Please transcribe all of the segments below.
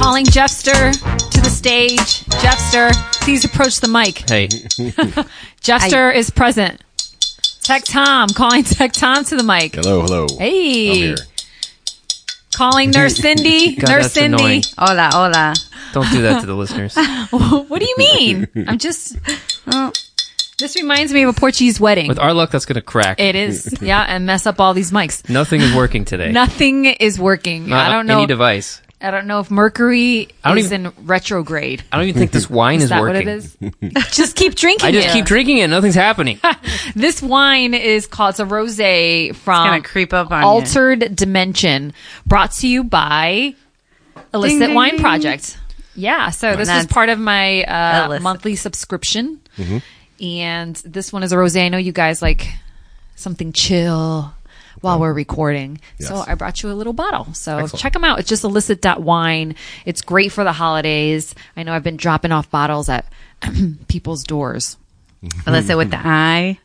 Calling Jeffster to the stage. Jeffster, please approach the mic. Hey, Jeffster is present. Tech Tom, calling Tech Tom to the mic. Hello, hello. Hey. I'm here. Calling Nurse Cindy. God, Nurse that's Cindy. annoying. Hola, hola. don't do that to the listeners. what do you mean? I'm just. This reminds me of a Portuguese wedding. With our luck, that's gonna crack. it is, yeah, and mess up all these mics. Nothing is working today. Nothing is working. Not I don't know. any device. I don't know if Mercury I don't is even- in retrograde. I don't even think this wine Is is, that working. what it is? just keep drinking. It. I just it. keep drinking it. Nothing's happening. This wine is called it's a rosé from gonna creep up on you. Altered Dimension, brought to you by Illicit Ding, ding, Wine ding. Project. Yeah, so this is part of my uh, monthly subscription, and this one is a rosé. I know you guys like something chill while we're recording, so I brought you a little bottle. So Excellent. check them out. It's just illicit.wine. It's great for the holidays. I know I've been dropping off bottles at people's doors. Mm-hmm. Alyssa with the mm-hmm. I.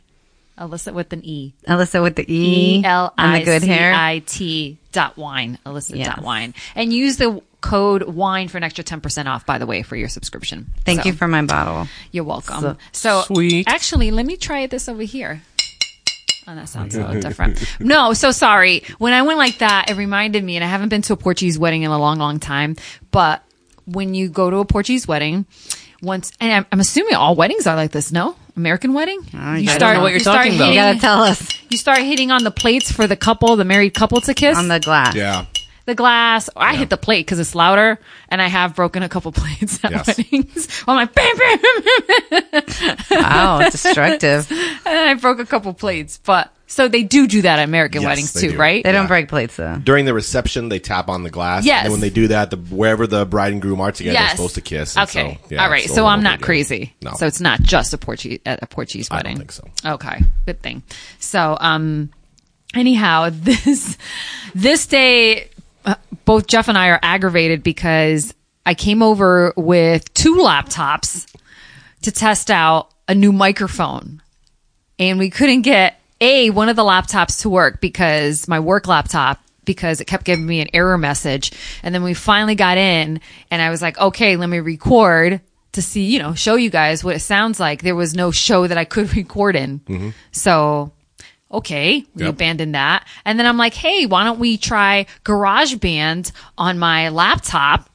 Illicit with an E. Alyssa with the E. E L And I good hair. I T dot wine, illicit Yes. dot wine, and use the code wine for an extra ten percent off. By the way, for your subscription. Thank So, you for my bottle. You're welcome. So- So, Sweet. Actually, let me try this over here. Oh, that sounds a little different. No, so sorry. When I went like that, it reminded me, and I haven't been to a Portuguese wedding in a long, long time. But when you go to a Portuguese wedding, once, and I'm, I'm assuming all weddings are like this. No, American wedding. you I don't know what you're you start talking about. You gotta tell us you start hitting on the plates for the couple, the married couple to kiss. on the glass. Yeah. The glass. I hit the plate because it's louder, and I have broken a couple plates at Yes. weddings. I'm like, bam, bam, bam, bam, Wow, destructive. and I broke a couple plates. But so they do do that at American Yes, weddings too, do. right? They don't break plates though. During the reception, they tap on the glass. Yes. And when they do that, the wherever the bride and groom are together, they're supposed to kiss. and Okay. So, yeah, All right. it's So I'm not crazy. No. So it's not just a Portuguese at a Portuguese I wedding. don't think so. Okay. Good thing. So um, anyhow, this this day, Uh, both Jeff and I are aggravated because I came over with two laptops to test out a new microphone, and we couldn't get a one of the laptops to work because my work laptop because it kept giving me an error message. And then we finally got in and i was like okay let me record to see you know show you guys what it sounds like. There was no show that i could record in. Mm-hmm. So okay we Yep. abandoned that and then i'm like hey why don't we try garageband on my laptop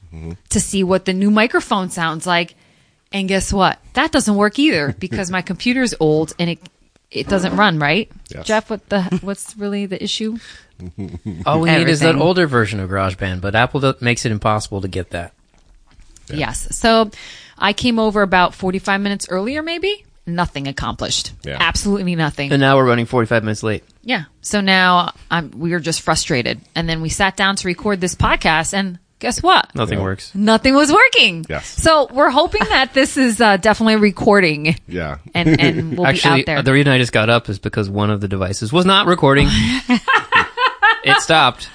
to see what the new microphone sounds like and guess what? That doesn't work either because my computer's old and it it doesn't run right. Yes. Jeff, what the what's really the issue? All we need is that older version of GarageBand, but Apple makes it impossible to get that. Yes. So I came over about forty five minutes earlier, maybe. Nothing accomplished. Yeah. Absolutely nothing. And now we're running 45 minutes late. yeah. So now I'm we are just frustrated, and then we sat down to record this podcast, and guess what? Nothing Yeah. works. Nothing was working. Yes. So we're hoping that this is uh, definitely recording, Yeah. and and we'll Actually, be out there. the reason I just got up is because one of the devices was not recording. it stopped.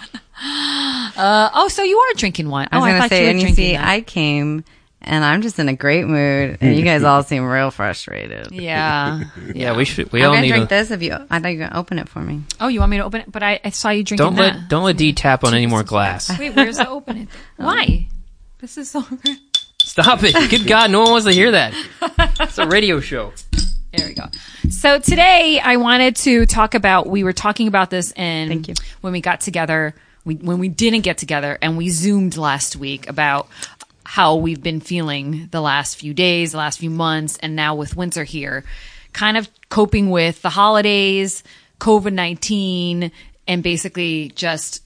oh, so you are drinking wine? I was oh, gonna thought say, you were and you drinking see, that. I came and I'm just in a great mood, and you guys all seem real frustrated. Yeah. Yeah, we should. We I'm all gonna need drink a. this if you. I thought you were gonna open it for me. Oh, you want me to open it? But I, I saw you drinking Don't that. let don't let D tap on any more glass. Wait, where's the open it? Why? Oh. This is so. Stop it! Good God, no one wants to hear that. It's a radio show. There we go. So today I wanted to talk about. We were talking about this and Thank you. when we got together. We when we didn't get together and we zoomed last week about how we've been feeling the last few days, the last few months, and now with winter here, kind of coping with the holidays, COVID nineteen, and basically just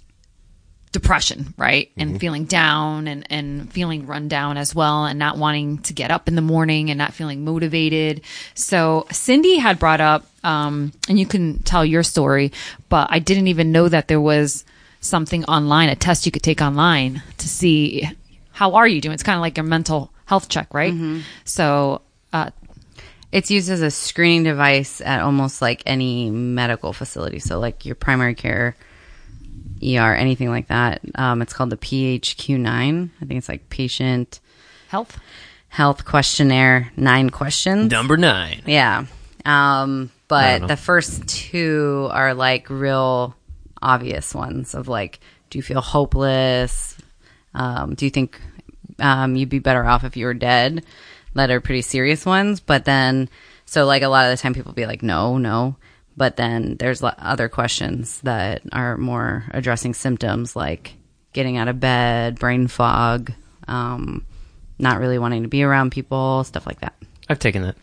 depression, right? And feeling down and, and feeling run down as well and not wanting to get up in the morning and not feeling motivated. So Cindy had brought up, um, and you can tell your story, but I didn't even know that there was something online, a test you could take online to see how are you doing. It's kind of like a mental health check, right? So, uh, It's used as a screening device at almost like any medical facility. So, like your primary care, ER, anything like that. Um, it's called the PHQ9. I think it's like patient health. health questionnaire, nine questions. Number nine. Yeah. Um, but the first two are like real obvious ones of like, do you feel hopeless? Um, do you think um, you'd be better off if you were dead that are pretty serious ones. But then, so like a lot of the time people be like, no, no. But then there's other questions that are more addressing symptoms like getting out of bed, brain fog, um, not really wanting to be around people, stuff like that. I've taken that.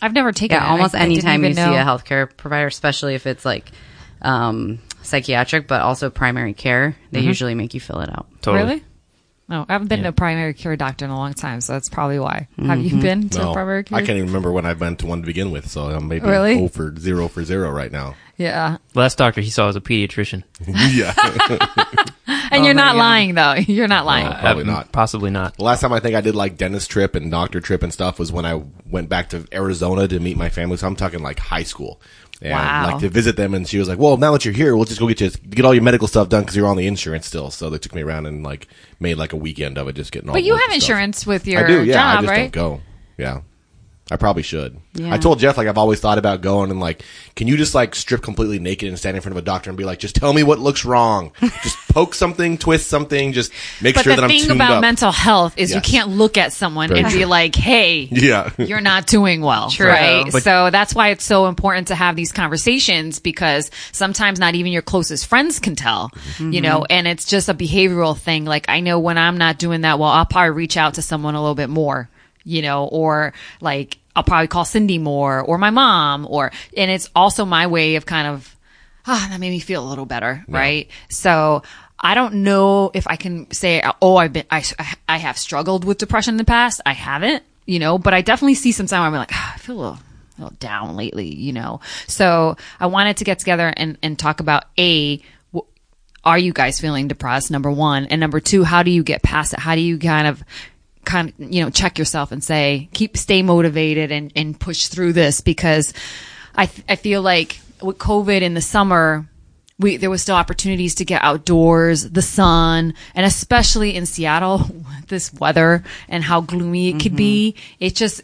I've never taken Yeah, it. almost I- I didn't anytime you even see a healthcare provider, especially if it's like um, psychiatric, but also primary care, they usually make you fill it out. Totally. Really? No, I haven't been to a primary care doctor in a long time, so that's probably why. Have you been to a primary care? I can't even remember when I've been to one to begin with, so I'm maybe Really? 0 for zero for zero right now. Yeah, Last doctor he saw was a pediatrician. yeah, and you're not lying though. You're not lying. No. Probably Uh, not. Possibly not. the last time I think I did like dentist trip and doctor trip and stuff was when I went back to Arizona to meet my family. So I'm talking like high school. And Wow. like to visit them, and she was like, "Well, now that you're here, we'll just go get you get all your medical stuff done because you're on the insurance still." So they took me around and like made like a weekend of it, just getting all. But you have stuff. insurance with your I do, yeah. I job, just right? don't go. Yeah. I probably should. Yeah. I told Jeff like I've always thought about going and like, can you just like strip completely naked and stand in front of a doctor and be like, just tell me what looks wrong, just poke something, twist something, just make But sure that I'm The thing about up. mental health is you can't look at someone Very and be like, "Hey, yeah, you're not doing well." True. Right? But- so that's why it's so important to have these conversations because sometimes not even your closest friends can tell, you mm-hmm. know, and it's just a behavioral thing. Like I know when I'm not doing that well, I'll probably reach out to someone a little bit more, you know, or like I'll probably call Cindy more or my mom or, and it's also my way of kind of, ah, that made me feel a little better, right? So I don't know if I can say, oh, I've been, I, I have struggled with depression in the past. I haven't, you know, but I definitely see some time where I'm like, ah, I feel a little, a little down lately, you know. So I wanted to get together and, and talk about a, are you guys feeling depressed? Number one, and number two, how do you get past it? How do you kind of, kind of, you know, check yourself and say, keep, stay motivated and, and push through this because I, th- I feel like with COVID in the summer, we, there was still opportunities to get outdoors, the sun, and especially in Seattle, this weather and how gloomy it could be. Mm-hmm. It just,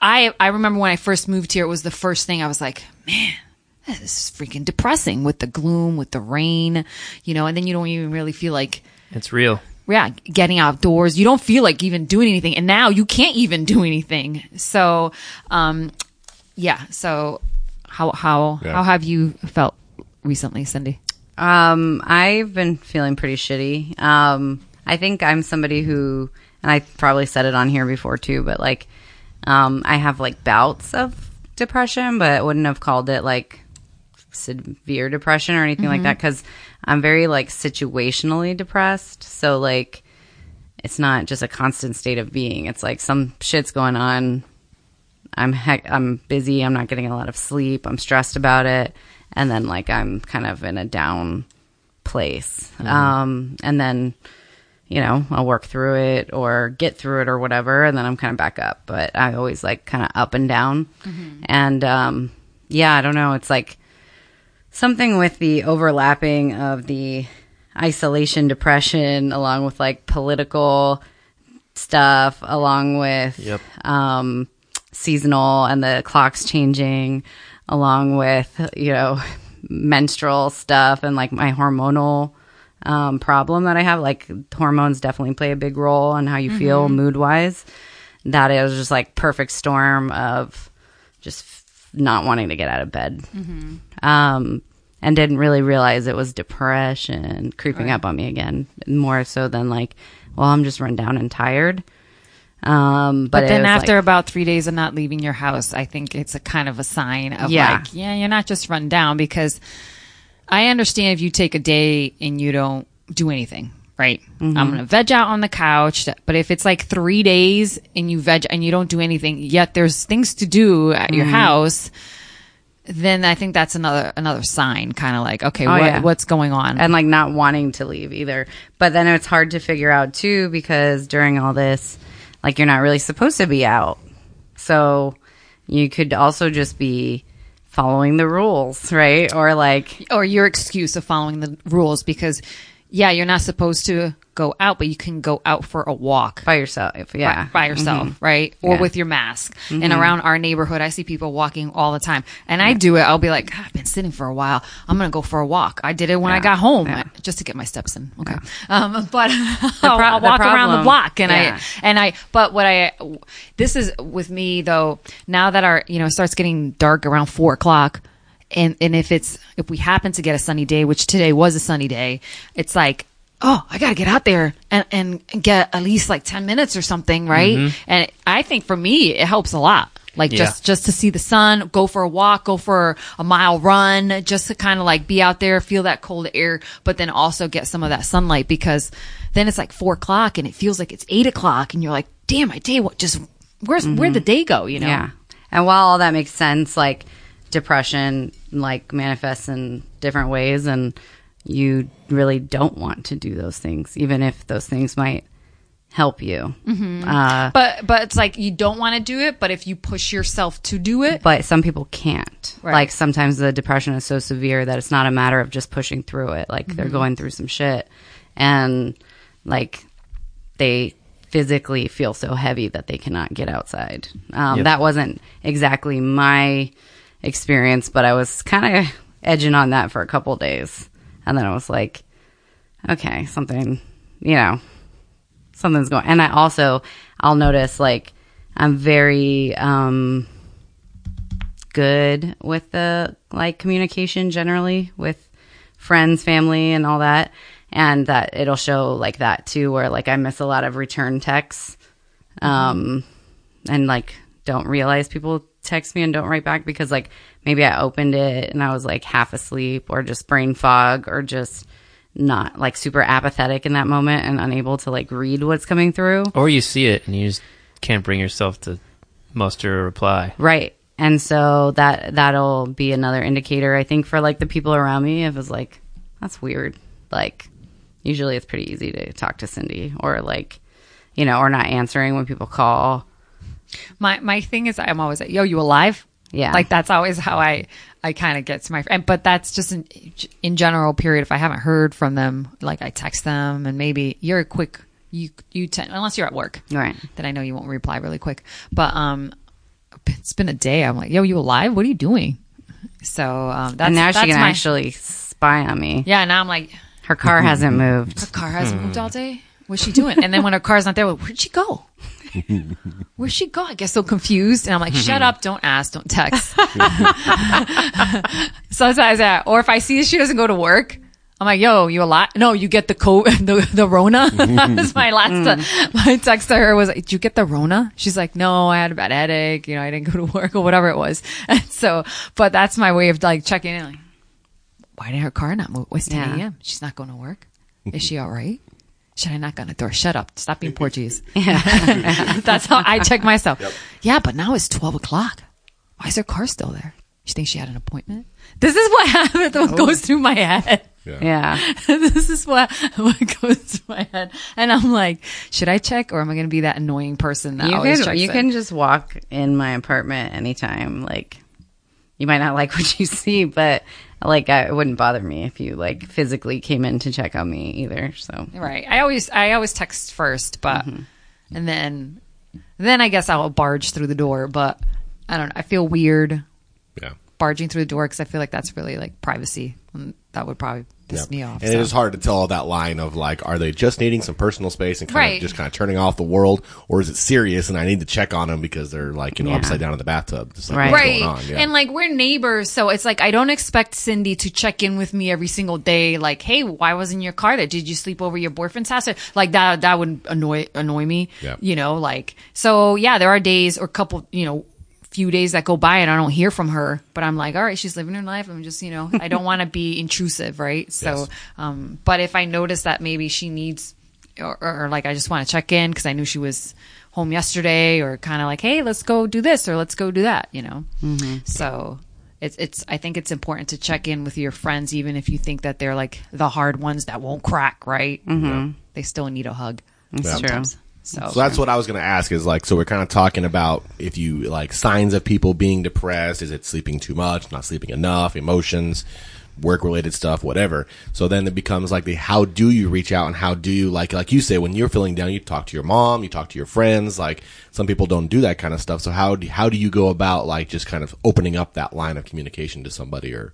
I, I remember when I first moved here, it was the first thing I was like, man, this is freaking depressing with the gloom, with the rain, you know, and then you don't even really feel like, It's real. Yeah, getting outdoors. You don't feel like even doing anything. And now you can't even do anything. So, um, yeah. So how, how, Yeah. how have you felt recently, Cindy? Um, I've been feeling pretty shitty. Um, I think I'm somebody who, and I probably said it on here before too, but like, um, I have like bouts of depression, but I wouldn't have called it like severe depression or anything like that because I'm very like situationally depressed. So like, it's not just a constant state of being. It's like some shit's going on. I'm heck, I'm busy. I'm not getting a lot of sleep. I'm stressed about it, and then like I'm kind of in a down place. Um, and then you know I'll work through it or get through it or whatever, and then I'm kind of back up. But I always like kind of up and down, and um, yeah, I don't know. It's like something with the overlapping of the isolation depression along with like political stuff along with Yep. um seasonal and the clocks changing along with you know menstrual stuff and like my hormonal um problem that I have. Like hormones definitely play a big role on how you feel mood wise that is just like perfect storm of just f- not wanting to get out of bed um, and didn't really realize it was depression creeping up on me again, more so than like, well, I'm just run down and tired. Um, but, But then after like- about three days of not leaving your house, I think it's a kind of a sign of Yeah. like, yeah, you're not just run down because I understand if you take a day and you don't do anything, right? Mm-hmm. I'm going to veg out on the couch. But if it's like three days and you veg and you don't do anything, yet there's things to do at Mm-hmm. your house, then I think that's another, another sign, kind of like, okay, Oh, what, yeah. what's going on? and like not wanting to leave either. But then it's hard to figure out too because during all this, like you're not really supposed to be out. So you could also just be following the rules, right? Or like, or your excuse of following the rules because yeah you're not supposed to go out, but you can go out for a walk by yourself. Yeah, by, by yourself, right? Or Yeah. with your mask. And around our neighborhood, I see people walking all the time. And I do it. I'll be like, I've been sitting for a while. I'm going to go for a walk. I did it when I got home Yeah. just to get my steps in. Okay. Um, but I'll, pro- I'll walk around the block and yeah. I, and I, but what I, this is with me though, now that our, you know, it starts getting dark around four o'clock. And, and if it's, if we happen to get a sunny day, which today was a sunny day, it's like, oh, I got to get out there and, and get at least like 10 minutes or something, right? Mm-hmm. And I think for me, it helps a lot. Like Yeah. just, just to see the sun, go for a walk, go for a mile run, just to kind of like be out there, feel that cold air, but then also get some of that sunlight because then it's like four o'clock and it feels like it's eight o'clock and you're like, damn, my day, what just, where's, where'd mm-hmm. the day go, you know? Yeah. And while all that makes sense, like depression like manifests in different ways and you really don't want to do those things, even if those things might help you. Uh, But, but it's like you don't want to do it, but if you push yourself to do it, but some people can't. Right. Like sometimes the depression is so severe that it's not a matter of just pushing through it. Like they're going through some shit and like they physically feel so heavy that they cannot get outside. Um, Yep. That wasn't exactly my experience, but I was kind of edging on that for a couple days. And then I was like, okay, something, you know, something's going. And I also, I'll notice like I'm very, um, good with the like communication generally with friends, family, and all that. And that it'll show like that too, where like I miss a lot of return texts, um, and like don't realize people text me and don't write back because like maybe I opened it and I was like half asleep or just brain fog or just not like super apathetic in that moment and unable to like read what's coming through. Or you see it and you just can't bring yourself to muster a reply. Right. And so that that'll be another indicator I think for like the people around me if it's like that's weird. Like usually it's pretty easy to talk to Cindy or like you know or not answering when people call. My my thing is I'm always like, yo, you alive? Yeah. Like that's always how I I kind of get to my friend. But that's just in in general period. If I haven't heard from them, like I text them and maybe you're a quick you you tend unless you're at work, Right. Then I know you won't reply really quick. But um, it's been a day. I'm like, yo, you alive? What are you doing? So um, that's and now that's she can my, actually spy on me. yeah. Now I'm like, Her car hasn't moved. her car hasn't moved all day. What's she doing? And then when her car's not there, well, where'd she go? Where'd she go? I get so confused. And I'm like, shut up. Don't ask. Don't text. Sometimes that, or if I see she doesn't go to work, I'm like, yo, you a lot? No, you get the co the, the Rona. That's my last, my text to her was, did you get the Rona? She's like, no, I had a bad headache. You know, I didn't go to work or whatever it was. And so, but that's my way of like checking in. Like, why did her car not move? It's 10 Yeah. a.m. She's not going to work. Is she all right? Should I knock on the door? Shut up. Stop being Portuguese. That's how I check myself. Yeah, but now it's 12 o'clock. Why is her car still there? She thinks she had an appointment? This is what happens, what oh. goes through my head. Yeah. this is what, what goes through my head. And I'm like, should I check or am I going to be that annoying person that You always can checks you in? can just walk in my apartment anytime. Like you might not like what you see, but like I, it wouldn't bother me if you like physically came in to check on me either. So Right. I always I always text first, but mm-hmm. and then then I guess I'll barge through the door, but I don't know. I feel weird Yeah. barging through the door because I feel like that's really like privacy. And that would probably piss Yep. me off. And so. it is hard to tell that line of like, are they just needing some personal space and kind Right. of just kind of turning off the world, or is it serious and I need to check on them because they're like you know Yeah. upside down in the bathtub? Just like Right. what's Right. going on? Yeah. And like we're neighbors, so it's like I don't expect Cindy to check in with me every single day. Like, hey, why wasn't your car there? Did you sleep over your boyfriend's house? Like that that would annoy annoy me. Yeah. You know, like so yeah, there are days or couple, you know, few days that go by and I don't hear from her, but I'm like, all right, she's living her life. I'm just, you know, I don't want to be intrusive, right? So, Yes. um, but if I notice that maybe she needs, or, or, or like I just want to check in because I knew she was home yesterday, or kind of like, hey, let's go do this or let's go do that, you know. So it's it's I think it's important to check in with your friends, even if you think that they're like the hard ones that won't crack, right? Mm-hmm. They still need a hug. That's true. So, So that's what I was going to ask is like, so we're kind of talking about if you like signs of people being depressed. Is it sleeping too much, not sleeping enough, emotions? work related stuff, whatever. So then it becomes like the how do you reach out and how do you like like you say when you're feeling down, you talk to your mom, you talk to your friends. Like some people don't do that kind of stuff. So how do how do you go about like just kind of opening up that line of communication to somebody or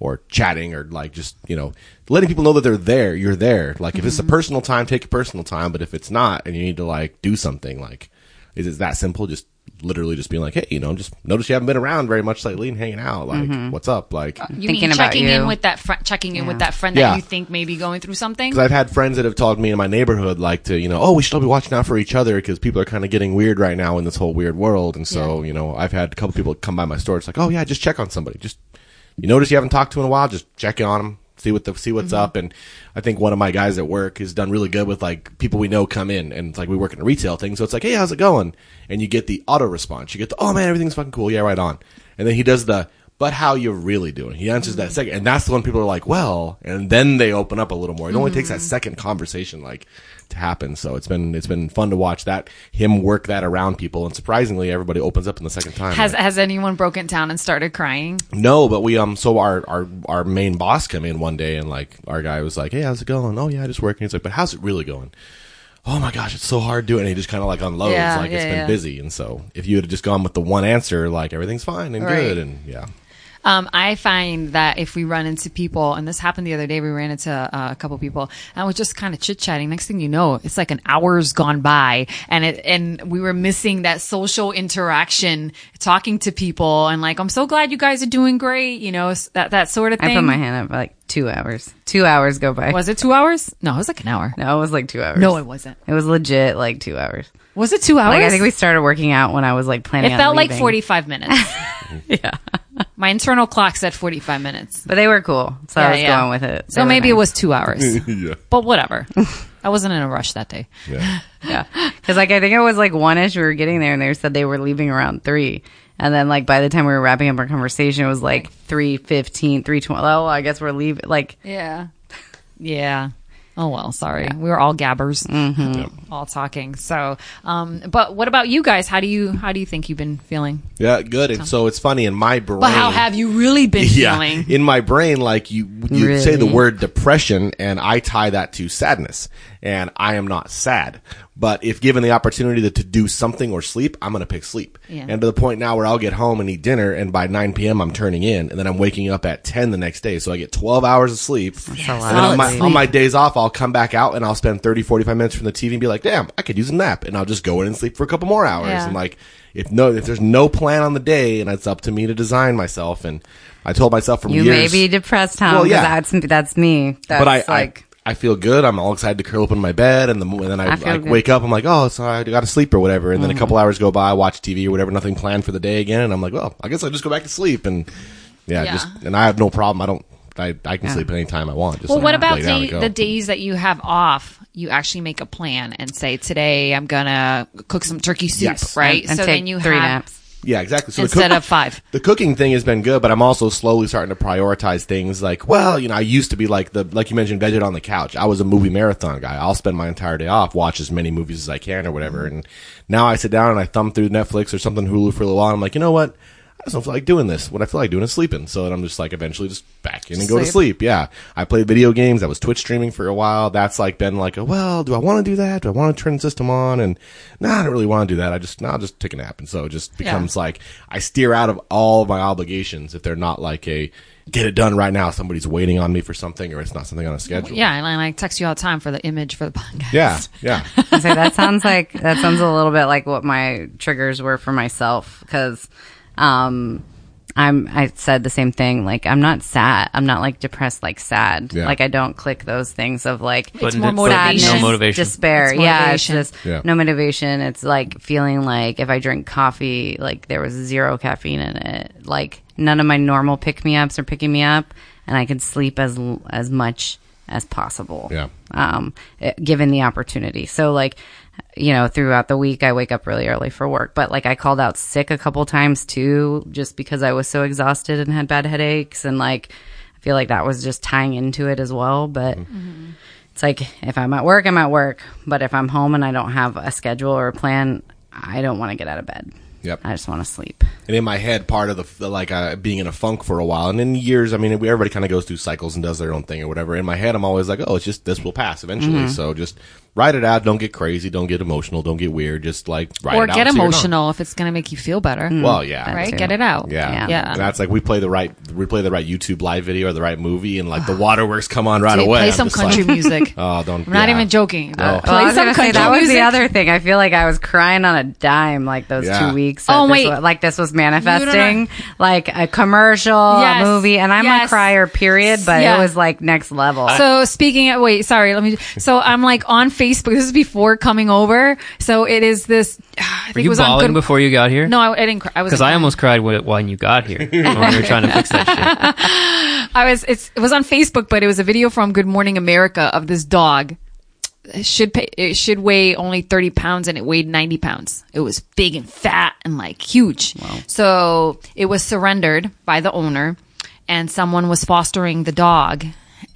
or chatting or like just you know letting people know that they're there you're there like if it's a mm-hmm. personal time take your personal time but if it's not and you need to like do something like is it that simple just literally just being like hey you know just notice you haven't been around very much lately and hanging out like mm-hmm. what's up like uh, You Thinking mean about checking you. in with that friend, checking in with that friend Yeah. that you think may be going through something? Because I've had friends that have told me in my neighborhood, like to, you know, oh, we should all be watching out for each other because people are kind of getting weird right now in this whole weird world. And so, you know, I've had a couple people come by my store. It's like, oh yeah, just check on somebody. Just, you notice you haven't talked to in a while, just check in on them, see what the, see what's mm-hmm. up. And I think one of my guys at work has done really good with like people we know come in and it's like we work in a retail thing. So it's like, hey, how's it going? And you get the auto response. You get the, oh man, everything's fucking cool. Yeah, right on. And then he does the, but how you're really doing? He answers that second, and that's the one people are like, well, and then they open up a little more. It only takes that second conversation, like, to happen. So it's been it's been fun to watch that him work that around people, and surprisingly, everybody opens up in the second time. Has has anyone broken down and started crying? no, but we um, so our our our main boss come in one day, and like our guy was like, hey, how's it going? Oh yeah, I just working. He's like, but how's it really going? Oh my gosh, it's so hard doing. And he just kind of like unloads, Yeah, like it's been yeah. busy. And so if you had just gone with the one answer, like everything's fine and Right. good, and yeah. Um, I find that if we run into people, and this happened the other day, we ran into uh, a couple people, and we're just kind of chit chatting. Next thing you know, it's like an hour's gone by, and it and we were missing that social interaction, talking to people, and like, I'm so glad you guys are doing great, you know, that that sort of thing. I put my hand up for like two hours. Two hours go by. Was it two hours? No, it was like an hour. no, it was like two hours. No, it wasn't. It was legit like two hours. Was it two hours? Like I think we started working out when I was like planning. It on felt like 45 minutes. Yeah, My internal clock said 45 minutes. but they were cool, so I was yeah. going with it. So They were maybe it was two hours. yeah. But whatever. I wasn't in a rush that day. Yeah. Yeah. Cause like I think it was like one ish we were getting there and they said they were leaving around three. And then like by the time we were wrapping up our conversation, it was like 315, 312. Oh, I guess we're leaving. Like, Yeah. Yeah. Oh well, sorry. We were all gabbers, Mm-hmm. all talking. So, um, but what about you guys? How do you how do you think you've been feeling? Yeah, good. And so it's funny in my brain. But how have you really been yeah, feeling? in my brain, like you, you say the word depression, and I tie that to sadness, and I am not sad. But if given the opportunity to, to do something or sleep, I'm going to pick sleep. Yeah. And to the point now where I'll get home and eat dinner, and by 9 p.m. I'm turning in, and then I'm waking up at 10 the next day, so I get 12 hours of sleep. a lot. And then on my, sleep. on my days off, I'll come back out and I'll spend 30, 45 minutes from the TV and be like, damn, I could use a nap. And I'll just go in and sleep for a couple more hours. Yeah. And like, if no, if there's no plan on the day and it's up to me to design myself. And I told myself from you years. may be depressed, Tom. Well, Well, yeah. That's, that's me. That's but I, like, I, I feel good. I'm all excited to curl up in my bed. And, the, and then I, I I. Mm-hmm. wake up. I'm like, oh, so I got to sleep or whatever. And then a couple hours go by, I watch TV or whatever, nothing planned for the day again. And I'm like, well, I guess I just go back to sleep. And yeah, Yeah. just, and I have no problem. I don't, I, I can sleep anytime I want. Just well, like what about lay the, the days that you have off? You actually make a plan and say, "Today I'm gonna cook some turkey soup." Yes. Right. and so take then you three have naps. Yeah, exactly. So the instead cook- of five. the cooking thing has been good, but I'm also slowly starting to prioritize things like, well, you know, I used to be like the, like you mentioned, veg it on the couch. I was a movie marathon guy. I'll spend my entire day off, watch as many movies as I can or whatever. Mm-hmm. And now I sit down and I thumb through Netflix or something Hulu for a little while. I'm like, you know what? I just don't feel like doing this. What I feel like doing is sleeping. So then I'm just like eventually just back in and go to Sleep. sleep. Yeah. I played video games. I was Twitch streaming for a while. That's like been like, a, well, do I want to do that? Do I want to turn the system on? And no, I don't really want to do that. I just, no, I'll just take a nap. And so it just Yeah. becomes like I steer out of all of my obligations if they're not like a get it done right now. Somebody's waiting on me for something or it's not something on a schedule. Yeah, and I text you all the time for the image for the podcast. Yeah. Yeah. I say that sounds like that sounds a little bit like what my triggers were for myself because um I'm I said the same thing like I'm not sad I'm not like depressed like sad Yeah. like I don't click those things of like But more but motivation. No motivation. despair It's yeah it's just Yeah. no motivation it's like feeling like if I drink coffee like there was zero caffeine in it like none of my normal pick me ups are picking me up and I could sleep as as much as possible Yeah. um, eh, given the opportunity. So like, you know, throughout the week, I wake up really early for work, but like I called out sick a couple times too, just because I was so exhausted and had bad headaches. And like, I feel like that was just tying into it as well. But it's like, if I'm at work, I'm at work. But if I'm home and I don't have a schedule or a plan, I don't want to get out of bed. Yep. I just want to sleep. And in my head, part of the, the like uh, being in a funk for a while, and in years, I mean, everybody kind of goes through cycles and does their own thing or whatever. In my head, I'm always like, oh, it's just this will pass eventually. Mm-hmm. So just write it out. Don't get crazy. Don't get emotional. Don't get weird. Just like write or it out. get so you're not- emotional if it's going to make you feel better. Hmm. Well, yeah, right? too. Get it out. Yeah. Yeah. Yeah. And that's like we play the right we play the right YouTube live video or the right movie and like the waterworks come on right Dude, away. Play I'm some country like, music. Oh, don't. I'm not even joking. Oh. Play Well, some gonna say country that was music. the other thing. I feel like I was crying on a dime like those Yeah. two weeks. Oh, that this wait. was- like this was manifesting, like a commercial, Yes. a movie, and I'm Yes. a crier, period. But Yeah. it was like next level. So speaking of, wait, sorry, let me, so I'm like on Facebook, this is before coming over. So it is this, I think Were it you was on bawling good, before you got here? no, I, I didn't cry. I was Because I almost cried when, when you got here when we were trying to fix that shit. I was it's it was on Facebook, but it was a video from Good Morning America of this dog. It should pay, it should weigh only 30 pounds and it weighed 90 pounds. It was big and fat and like huge. So it was surrendered by the owner and someone was fostering the dog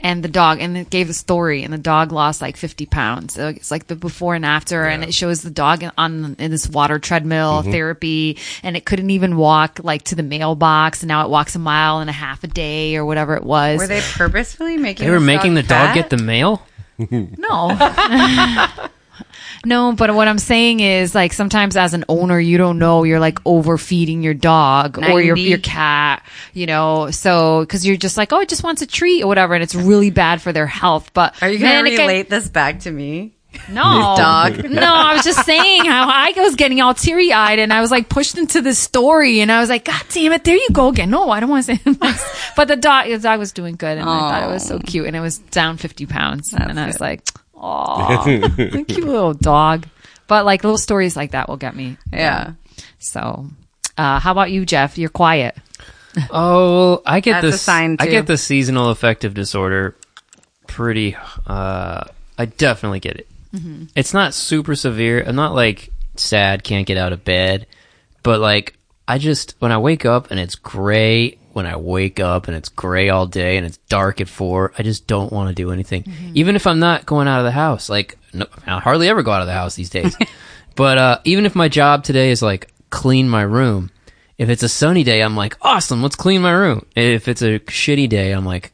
and the dog and it gave the story and the dog lost like 50 pounds. So it's like the before and after and it shows the dog on in this water treadmill mm-hmm. therapy and it couldn't even walk like to the mailbox and now it walks a mile and a half a day or whatever it was. were they purposefully making? They were this making the dog get the mail? No. no, but what I'm saying is like sometimes as an owner you don't know you're like overfeeding your dog or your your cat, you know. So cuz you're just like, "Oh, it just wants a treat or whatever," and it's really bad for their health. But Are you gonna it get- relate this back to me? No. Dog. No, I was just saying how I was getting all teary eyed and I was like pushed into this story and I was like, God damn it, there you go again. No, I don't want to say it. But the dog, the dog was doing good and I thought it was so cute and it was down 50 pounds. and I was good. like, oh, cute little dog. But like little stories like that will get me. Yeah. So, uh, how about you, Jeff? You're quiet. Oh, I get That's a this. sign, I get the seasonal affective disorder. Pretty. Uh, I definitely get it. Mm-hmm. It's not super severe. I'm not like sad, can't get out of bed, but like I just when I wake up and it's gray. When I wake up and it's gray all day and it's dark at four, I just don't want to do anything. Mm-hmm. Even if I'm not going out of the house, like no, I hardly ever go out of the house these days. but uh, even if my job today is like clean my room, if it's a sunny day, I'm like, awesome, let's clean my room. If it's a shitty day, I'm like,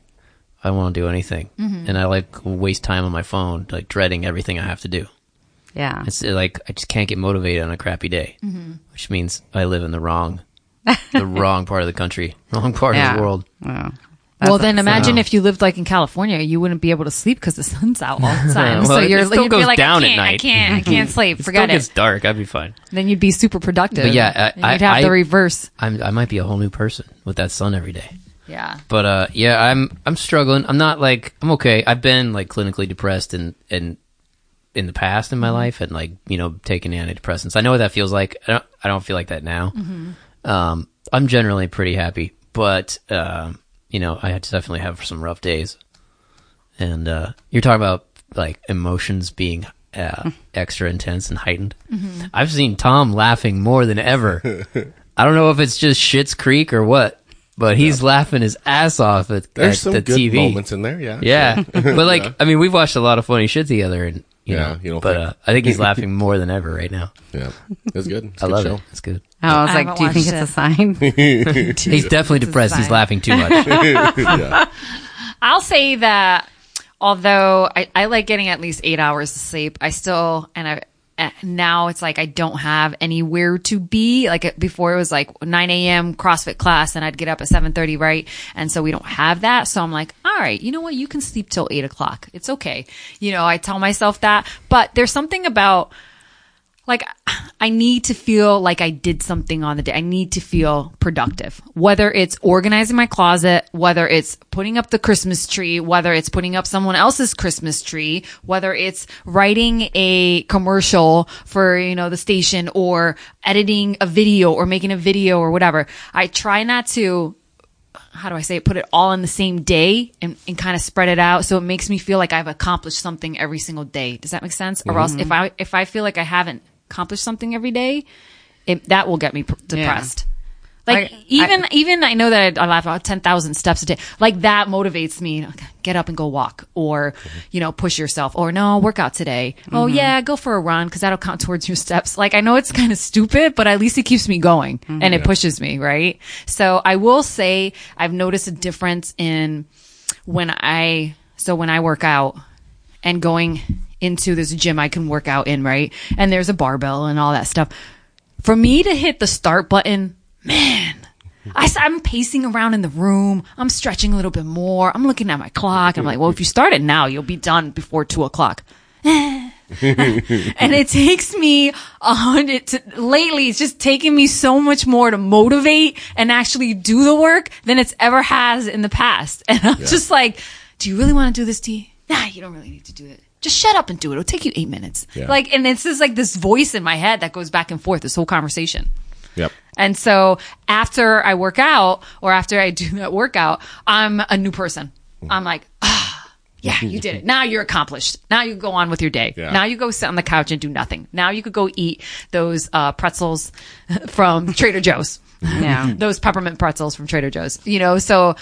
I won't want to do anything. Mm-hmm. And I like waste time on my phone, like dreading everything I have to do. Yeah. It's like, I just can't get motivated on a crappy day, mm-hmm. which means I live in the wrong, the wrong part of the country, wrong part of the world. Wow. well, then imagine so- if you lived like in California, you wouldn't be able to sleep because the sun's out all the time. Well, so you're still you'd be goes like, down I at can't, I night. can't, I can't sleep. It Forget still gets it. dark. I'd be fine. Then you'd be super productive. But yeah, I, you'd have I- the reverse. I'm, I might be a whole new person with that sun every day. Yeah. But uh, yeah, I'm I'm struggling. I'm not like I'm okay. I've been like clinically depressed and and in the past in my life, and like you know taking antidepressants. I know what that feels like. I don't I don't feel like that now. Um, I'm generally pretty happy, but um, you know I definitely have some rough days. And uh, you're talking about like emotions being uh, extra intense and heightened. I've seen Tom laughing more than ever. I don't know if it's just Schitt's Creek or what, but he's laughing his ass off at, There's at some the good TV. moments in there. Yeah. Yeah, but like, I mean, we've watched a lot of funny shit together, and you Yeah, know, you don't but think- uh, I think he's laughing more than ever right now. Yeah. It's good. It's a I good love show. it. It's good. I was I like, do you think watched it's a sign? He's definitely depressed. He's laughing too much. I'll say that although I, I like getting at least eight hours of sleep, I still, and I, now it's like I don't have anywhere to be. Like before it was like 9 a.m. CrossFit class and I'd get up at 7.30, right? And so we don't have that. So I'm like, all right, you know what? You can sleep till eight o'clock. It's okay. You know, I tell myself that, but there's something about like I need to feel like I did something on the day. I need to feel productive. Whether it's organizing my closet, whether it's putting up the Christmas tree, whether it's putting up someone else's Christmas tree, whether it's writing a commercial for, you know, the station or editing a video or making a video or whatever. I try not to how do I say it, put it all in the same day and, and kind of spread it out. So it makes me feel like I've accomplished something every single day. Does that make sense? Or else mm-hmm. if I, if I feel like I haven't accomplished something every day, it, that will get me pr- depressed. Like I- even even I know that I, I laugh about ten thousand steps a day. Like that motivates me. Okay, Get up and go walk, or mm-hmm. you know, push yourself, or no, work out today. Oh mm-hmm. yeah, go for a run because that'll count towards your steps. Like I know it's kind of stupid, but at least it keeps me going mm-hmm. and it pushes me right. So I will say I've noticed a difference in when I so when I work out and going into this gym I can work out in, right? And there's a barbell and all that stuff. For me to hit the start button, man, I, am pacing around in the room. I'm stretching a little bit more. I'm looking at my clock. I'm like, well, if you start it now, you'll be done before two o'clock. and it takes me a hundred to, lately it's just taking me so much more to motivate and actually do the work than it's ever has in the past and i'm just like do you really want to do this T? nah you don't really need to do it just shut up and do it it'll take you eight minutes Yeah. like and it's just like this voice in my head that goes back and forth this whole conversation Yep. and so after I work out or after I do that workout, I'm a new person. I'm like, ah, yeah, you did it. Now you're accomplished. Now you go on with your day. Yeah. Now you go sit on the couch and do nothing. Now you could go eat those uh, pretzels from Trader Joe's. Yeah. those peppermint pretzels from Trader Joe's. You know, so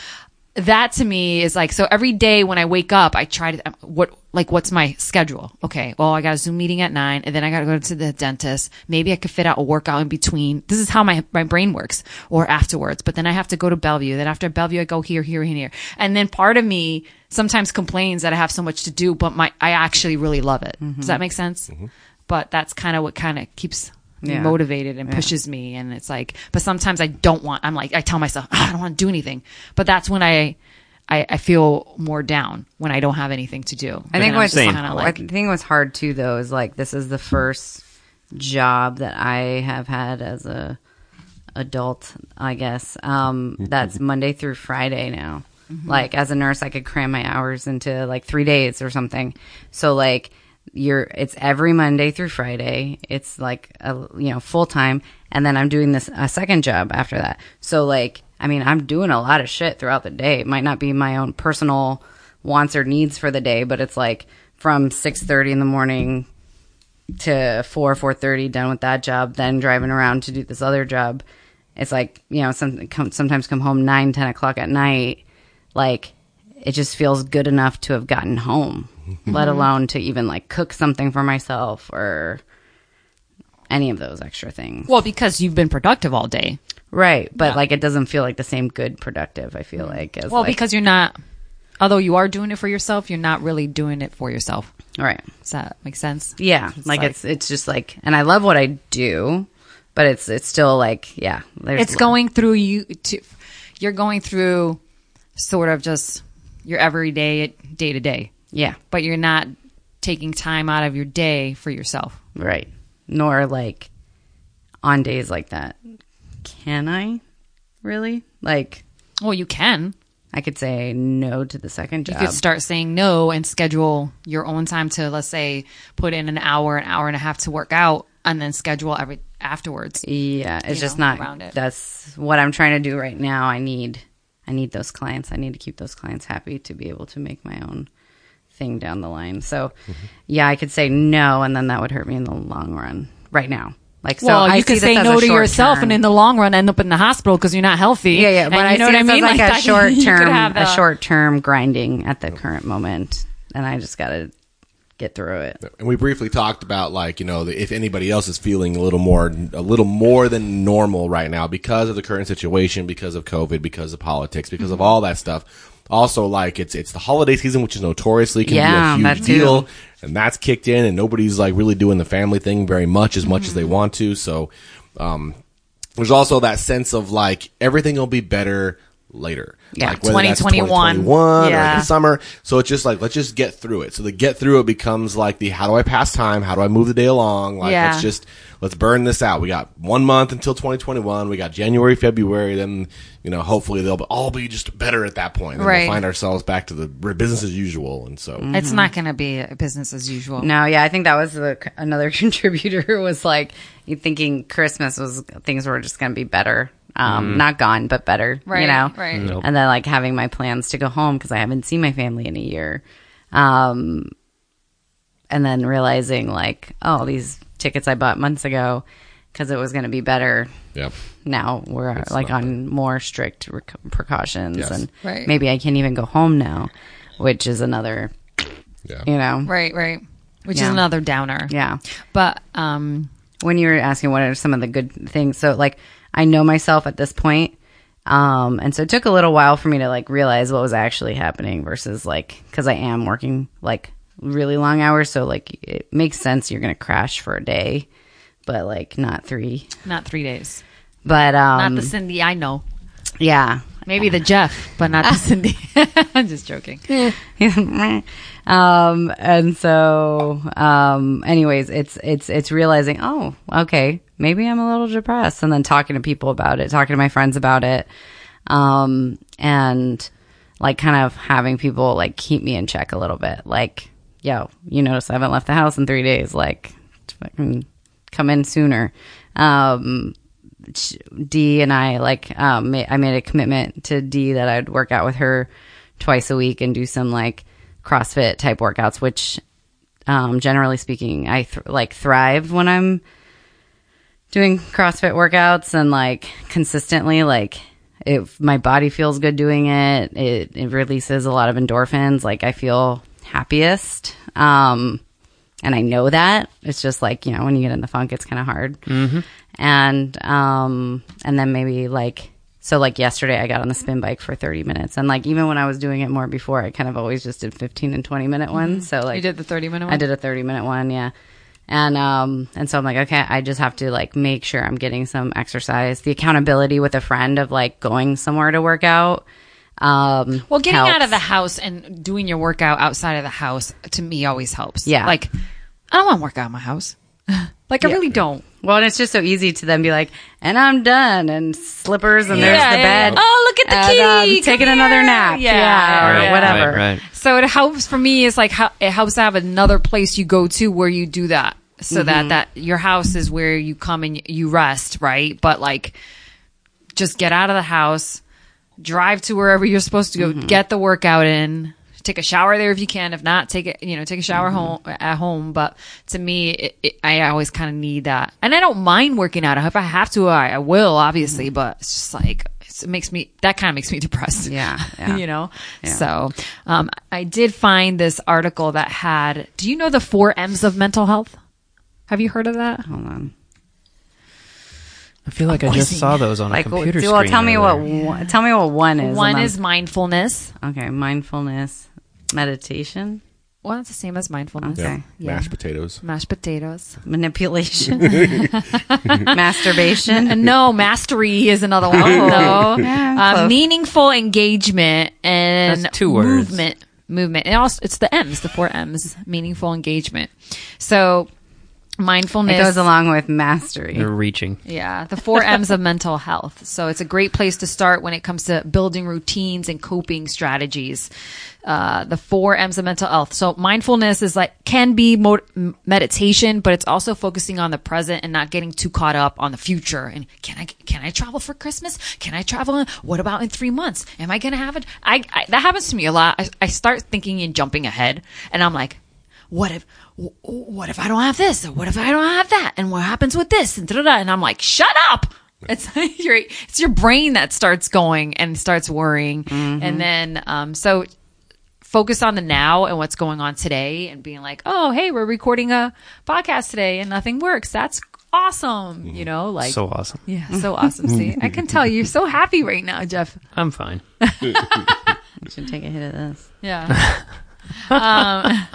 that to me is like so every day when I wake up, I try to what like what's my schedule? Okay, well I got a Zoom meeting at nine, and then I got to go to the dentist. Maybe I could fit out a workout in between. This is how my my brain works, or afterwards. But then I have to go to Bellevue. Then after Bellevue, I go here, here, and here. And then part of me sometimes complains that I have so much to do, but my I actually really love it. Does mm-hmm. that make sense? Mm-hmm. But that's kind of what kind of keeps Yeah. motivated and pushes me and it's like but sometimes i don't want i'm like i tell myself "Ah, i don't want to do anything but that's when i i, I feel more down when i don't have anything to do I think And I'm what's just Same. kinda I think what's hard too though is like this is the first job that I have had as a adult, I guess. Um, that's Monday through Friday now. Like as a nurse, I could cram my hours into like three days or something. So like you're, it's every Monday through Friday. It's like a you know full time, and then I'm doing this a second job after that. So like I mean, I'm doing a lot of shit throughout the day. It might not be my own personal wants or needs for the day, but it's like from six thirty in the morning to four four thirty done with that job, then driving around to do this other job. It's like you know, some come, sometimes come home nine ten o'clock at night. Like it just feels good enough to have gotten home, let alone to even like cook something for myself or any of those extra things. well because you've been productive all day Right, but like it doesn't feel like the same good productive. I feel like as well like, because you're not although you are doing it for yourself you're not really doing it for yourself right. does that make sense Yeah, It's like, like- it's it's just like, and I love what I do, but it's it's still like, yeah, there's it's going through you to you're going through sort of just your everyday day to day yeah, but you're not taking time out of your day for yourself right. Nor like on days like that, can I really like? well you can I could say no to the second job. You could start saying no and schedule your own time to, let's say, put in an hour, an hour and a half to work out, and then schedule every afterwards. yeah, it's just know, not. around it. That's what I'm trying to do right now. I need I need those clients. I need to keep those clients happy to be able to make my own thing down the line. So, Mm-hmm. yeah, I could say no, and then that would hurt me in the long run. Right now, like so, well, I you could say no to yourself, term. and in the long run, end up in the hospital because you're not healthy. Yeah, yeah. But And I you know what I mean? as like, a short term, have a short term grinding at the current moment, and I just got to get through it. And we briefly talked about like you know if anybody else is feeling a little more a little more than normal right now because of the current situation, because of COVID, because of politics, because Mm-hmm. of all that stuff. Also, like it's it's the holiday season, which is notoriously can Yeah, be a huge too. deal, and that's kicked in, and nobody's like really doing the family thing very much as much as Mm-hmm. they want to. So, um, there's also that sense of like everything will be better later. Yeah, like whether that's 2021. 2021 or the summer. So it's just like let's just get through it. So the get through it becomes like the how do I pass time? How do I move the day along? Like Yeah. let's just let's burn this out. We got one month until 2021. We got January, February. Then you know hopefully they'll all be just better at that point. And Right. We'll find ourselves back to the business as usual. And so It's not going to be a business as usual. No, yeah, I think that was the, another contributor was like thinking Christmas was things were just going to be better. Um, not gone, but better, right, you know? right. Nope. And then like having my plans to go home because I haven't seen my family in a year. Um, and then realizing like, oh, these tickets I bought months ago because it was going to be better. Yep. Now we're It's like not on more strict rec- precautions, Yes. and Right. maybe I can't even go home now, which is another, Yeah. you know, Right, right. Which is another downer. yeah. But um when you were asking what are some of the good things so like i know myself at this point um and so it took a little while for me to like realize what was actually happening versus like because i am working like really long hours so like it makes sense you're gonna crash for a day but like not three not 3 days. but um Not the Cindy I know. yeah Maybe the Jeff, but not the Cindy. I'm just joking. um and so um anyways it's it's it's realizing oh okay maybe i'm a little depressed and then talking to people about it talking to my friends about it um and like kind of having people like keep me in check a little bit like yo you notice i haven't left the house in three days like come in sooner. Um D and I like um I made a commitment to D that I'd work out with her twice a week and do some like CrossFit type workouts, which um generally speaking I th- like thrive when I'm doing CrossFit workouts and like consistently like if my body feels good doing it, it it releases a lot of endorphins, like I feel happiest. Um and I know that it's just like you know when you get in the funk, it's kind of hard. Mm-hmm. And um, and then maybe like so like yesterday, I got on the spin bike for thirty minutes, and like even when I was doing it more before, I kind of always just did fifteen and twenty minute ones. So like You did the 30 minute one? I did a 30 minute one, yeah. And um and so I'm like, okay, I just have to like make sure I'm getting some exercise. The accountability with a friend of like going somewhere to work out. Um Well, getting helps. out of the house and doing your workout outside of the house to me always helps. Yeah. Like, I don't want to work out in my house. like, I really don't. Well, and it's just so easy to then be like, and I'm done, and slippers, and there's the yeah, bed. Oh, look at the and, um, kitty. taking Come another nap, Yeah, yeah, or yeah. whatever. Right, right. So it helps for me. It's like how, it helps to have another place you go to where you do that, so Mm-hmm. that that your house is where you come and you rest, right? But like, just get out of the house, drive to wherever you're supposed to go, Mm-hmm. get the workout in. Take a shower there if you can. If not, take it. You know, take a shower Mm-hmm. home at home. But to me, it, it, I always kind of need that, and I don't mind working out. If I have to, I, I will, Mm-hmm. obviously. But it's just like it's, it makes me that kind of makes me depressed. Yeah, yeah. you know. Yeah. So, um, I did find this article that had. Do you know the four M's of mental health? Have you heard of that? Hold on. I feel like I just saw those on a Like, computer well, screen. tell me what earlier. one, tell me what one is. One is mindfulness. okay, mindfulness, meditation, Well, it's the same as mindfulness. Okay. Yeah. Mashed potatoes. Mashed potatoes. manipulation, masturbation. No, mastery is another one. though. Yeah, uh, meaningful engagement and That's two words. movement. Movement. And also, it's the M's, the four M's. Meaningful engagement. So, mindfulness It goes along with mastery. They're reaching. Yeah, the four M's of mental health. So it's a great place to start when it comes to building routines and coping strategies. Uh, the four M's of mental health. So mindfulness is like can be mo- meditation, but it's also focusing on the present and not getting too caught up on the future. And can I can I travel for Christmas? Can I travel? In, what about in three months? Am I gonna have it? I, I that happens to me a lot. I, I start thinking and jumping ahead, and I'm like, what if w- what if I don't have this? Or what if I don't have that? And what happens with this? And and I'm like shut up. It's your it's your brain that starts going and starts worrying. And then um so focus on the now and what's going on today and being like oh hey we're recording a podcast today and nothing works. That's awesome you know like so awesome. yeah so awesome. See I can tell you're so happy right now Jeff. I'm fine. You should take a hit of this. Yeah. um,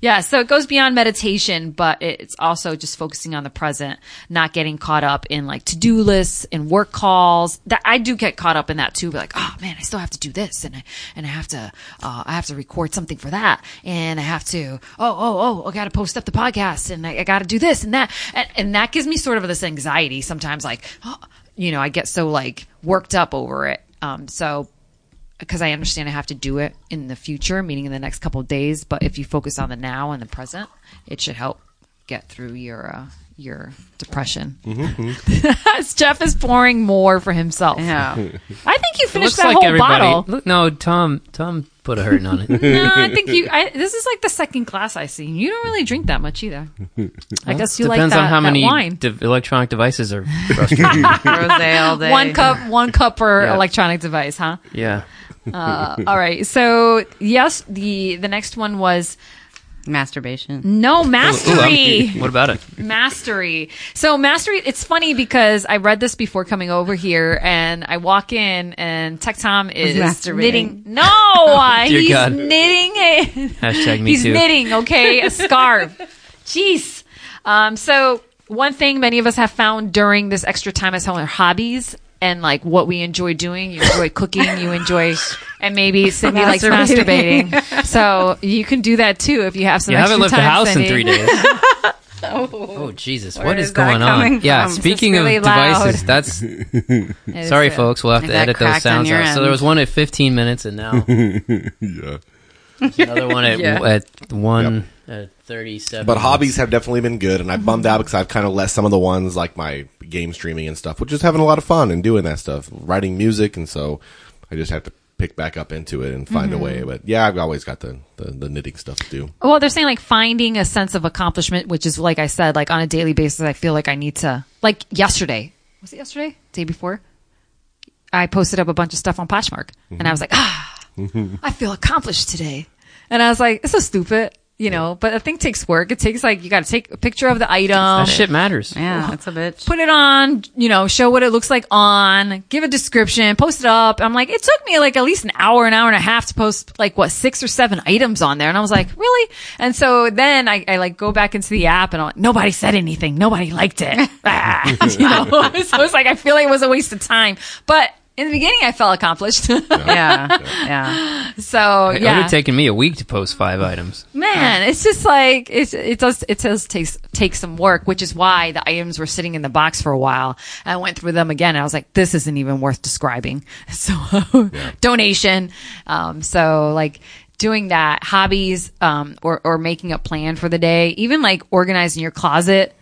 yeah. So it goes beyond meditation, but it's also just focusing on the present, not getting caught up in like to do lists and work calls. That I do get caught up in that too. Be like, oh man, I still have to do this, and I and I have to uh, I have to record something for that, and I have to oh oh oh I got to post up the podcast, and I, I got to do this and that, and, and that gives me sort of this anxiety sometimes. Like, oh, you know, I get so like worked up over it. Um, so because I understand I have to do it in the future, meaning in the next couple of days. But if you focus on the now and the present, it should help get through your uh, your depression. As Jeff is pouring more for himself. Yeah. I think you finished that like whole everybody. bottle. Look, no, Tom. Tom put a hurting on it. no, I think you. I, this is like the second glass I see. You don't really drink that much either. I guess you like Depends that, on how many wine. de- electronic devices are. Rosé all day. One cup, one cup per Yeah. electronic device, huh? yeah. Uh, all right. So yes, the the next one was Masturbation. no mastery. what about it? mastery. So mastery. It's funny because I read this before coming over here, and I walk in, and Tech Tom is knitting. No, Dear he's God. knitting a. Hashtag me he's too. knitting. Okay, a scarf. Jeez. Um. So one thing many of us have found during this extra time at home our hobbies. And like what we enjoy doing, you enjoy cooking, you enjoy, and maybe Cindy likes Masturbating. masturbating. so you can do that too if you have some. You extra haven't left the time, house in three days. Oh. oh Jesus! Where what is is going on? coming Yeah, from? speaking really of devices, that's sorry, is, folks. We'll have to edit those sounds your out. So there was one at 15 minutes, and now yeah. There's another one at Yeah. at one at 37. But minutes. hobbies have definitely been good, and I bummed out because I've kind of let some of the ones like my game streaming and stuff, which is having a lot of fun and doing that stuff, writing music, and so I just have to pick back up into it and find a way. But yeah, I've always got the, the, the knitting stuff to do. Well, they're saying like finding a sense of accomplishment, which is like I said, like on a daily basis, I feel like I need to. Like yesterday, was it yesterday? Day before, I posted up a bunch of stuff on Poshmark, and I was like, ah, I feel accomplished today, and I was like, it's so stupid, you know. But a thing takes work. It takes like you got to take a picture of the item, that shit matters. Yeah, it's a bitch. put it on, you know, show what it looks like on, give a description, post it up. I'm like, it took me like at least an hour, an hour and a half to post like what six or seven items on there, and I was like, really? And so then I, I like go back into the app, and I'm like, nobody said anything, nobody liked it, Ah, you know. so it's like I feel like it was a waste of time, but. In the beginning, I felt accomplished. Yeah, yeah. so yeah, It would yeah, have taken me a week to post five items. man, it's just like it. It does. It does take take some work, which is why the items were sitting in the box for a while. I went through them again. And I was like, this isn't even worth describing. So donation. Um, so like doing that hobbies um, or or making a plan for the day, even like organizing your closet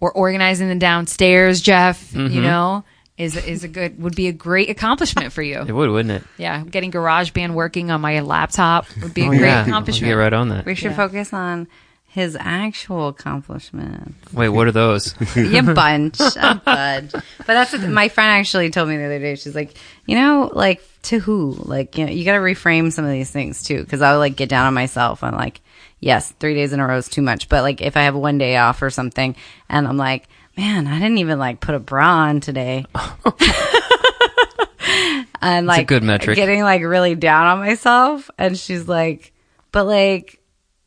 or organizing the downstairs, Jeff. You know. Is, is a good would be a great accomplishment for you. It would, wouldn't it? Yeah, getting GarageBand working on my laptop would be a Oh, great yeah. Let's accomplishment. Get right on that. We should Yeah. focus on his actual accomplishment. Wait, what are those? you bunch, a bunch. But that's what my friend actually told me the other day. She's like, you know, like to who? Like, you know, you got to reframe some of these things too. Because I would like get down on myself. I'm like, yes, three days in a row is too much. But like, if I have one day off or something, and I'm like, man, I didn't even like put a bra on today. and like good metric. getting like really down on myself. And she's like, but like,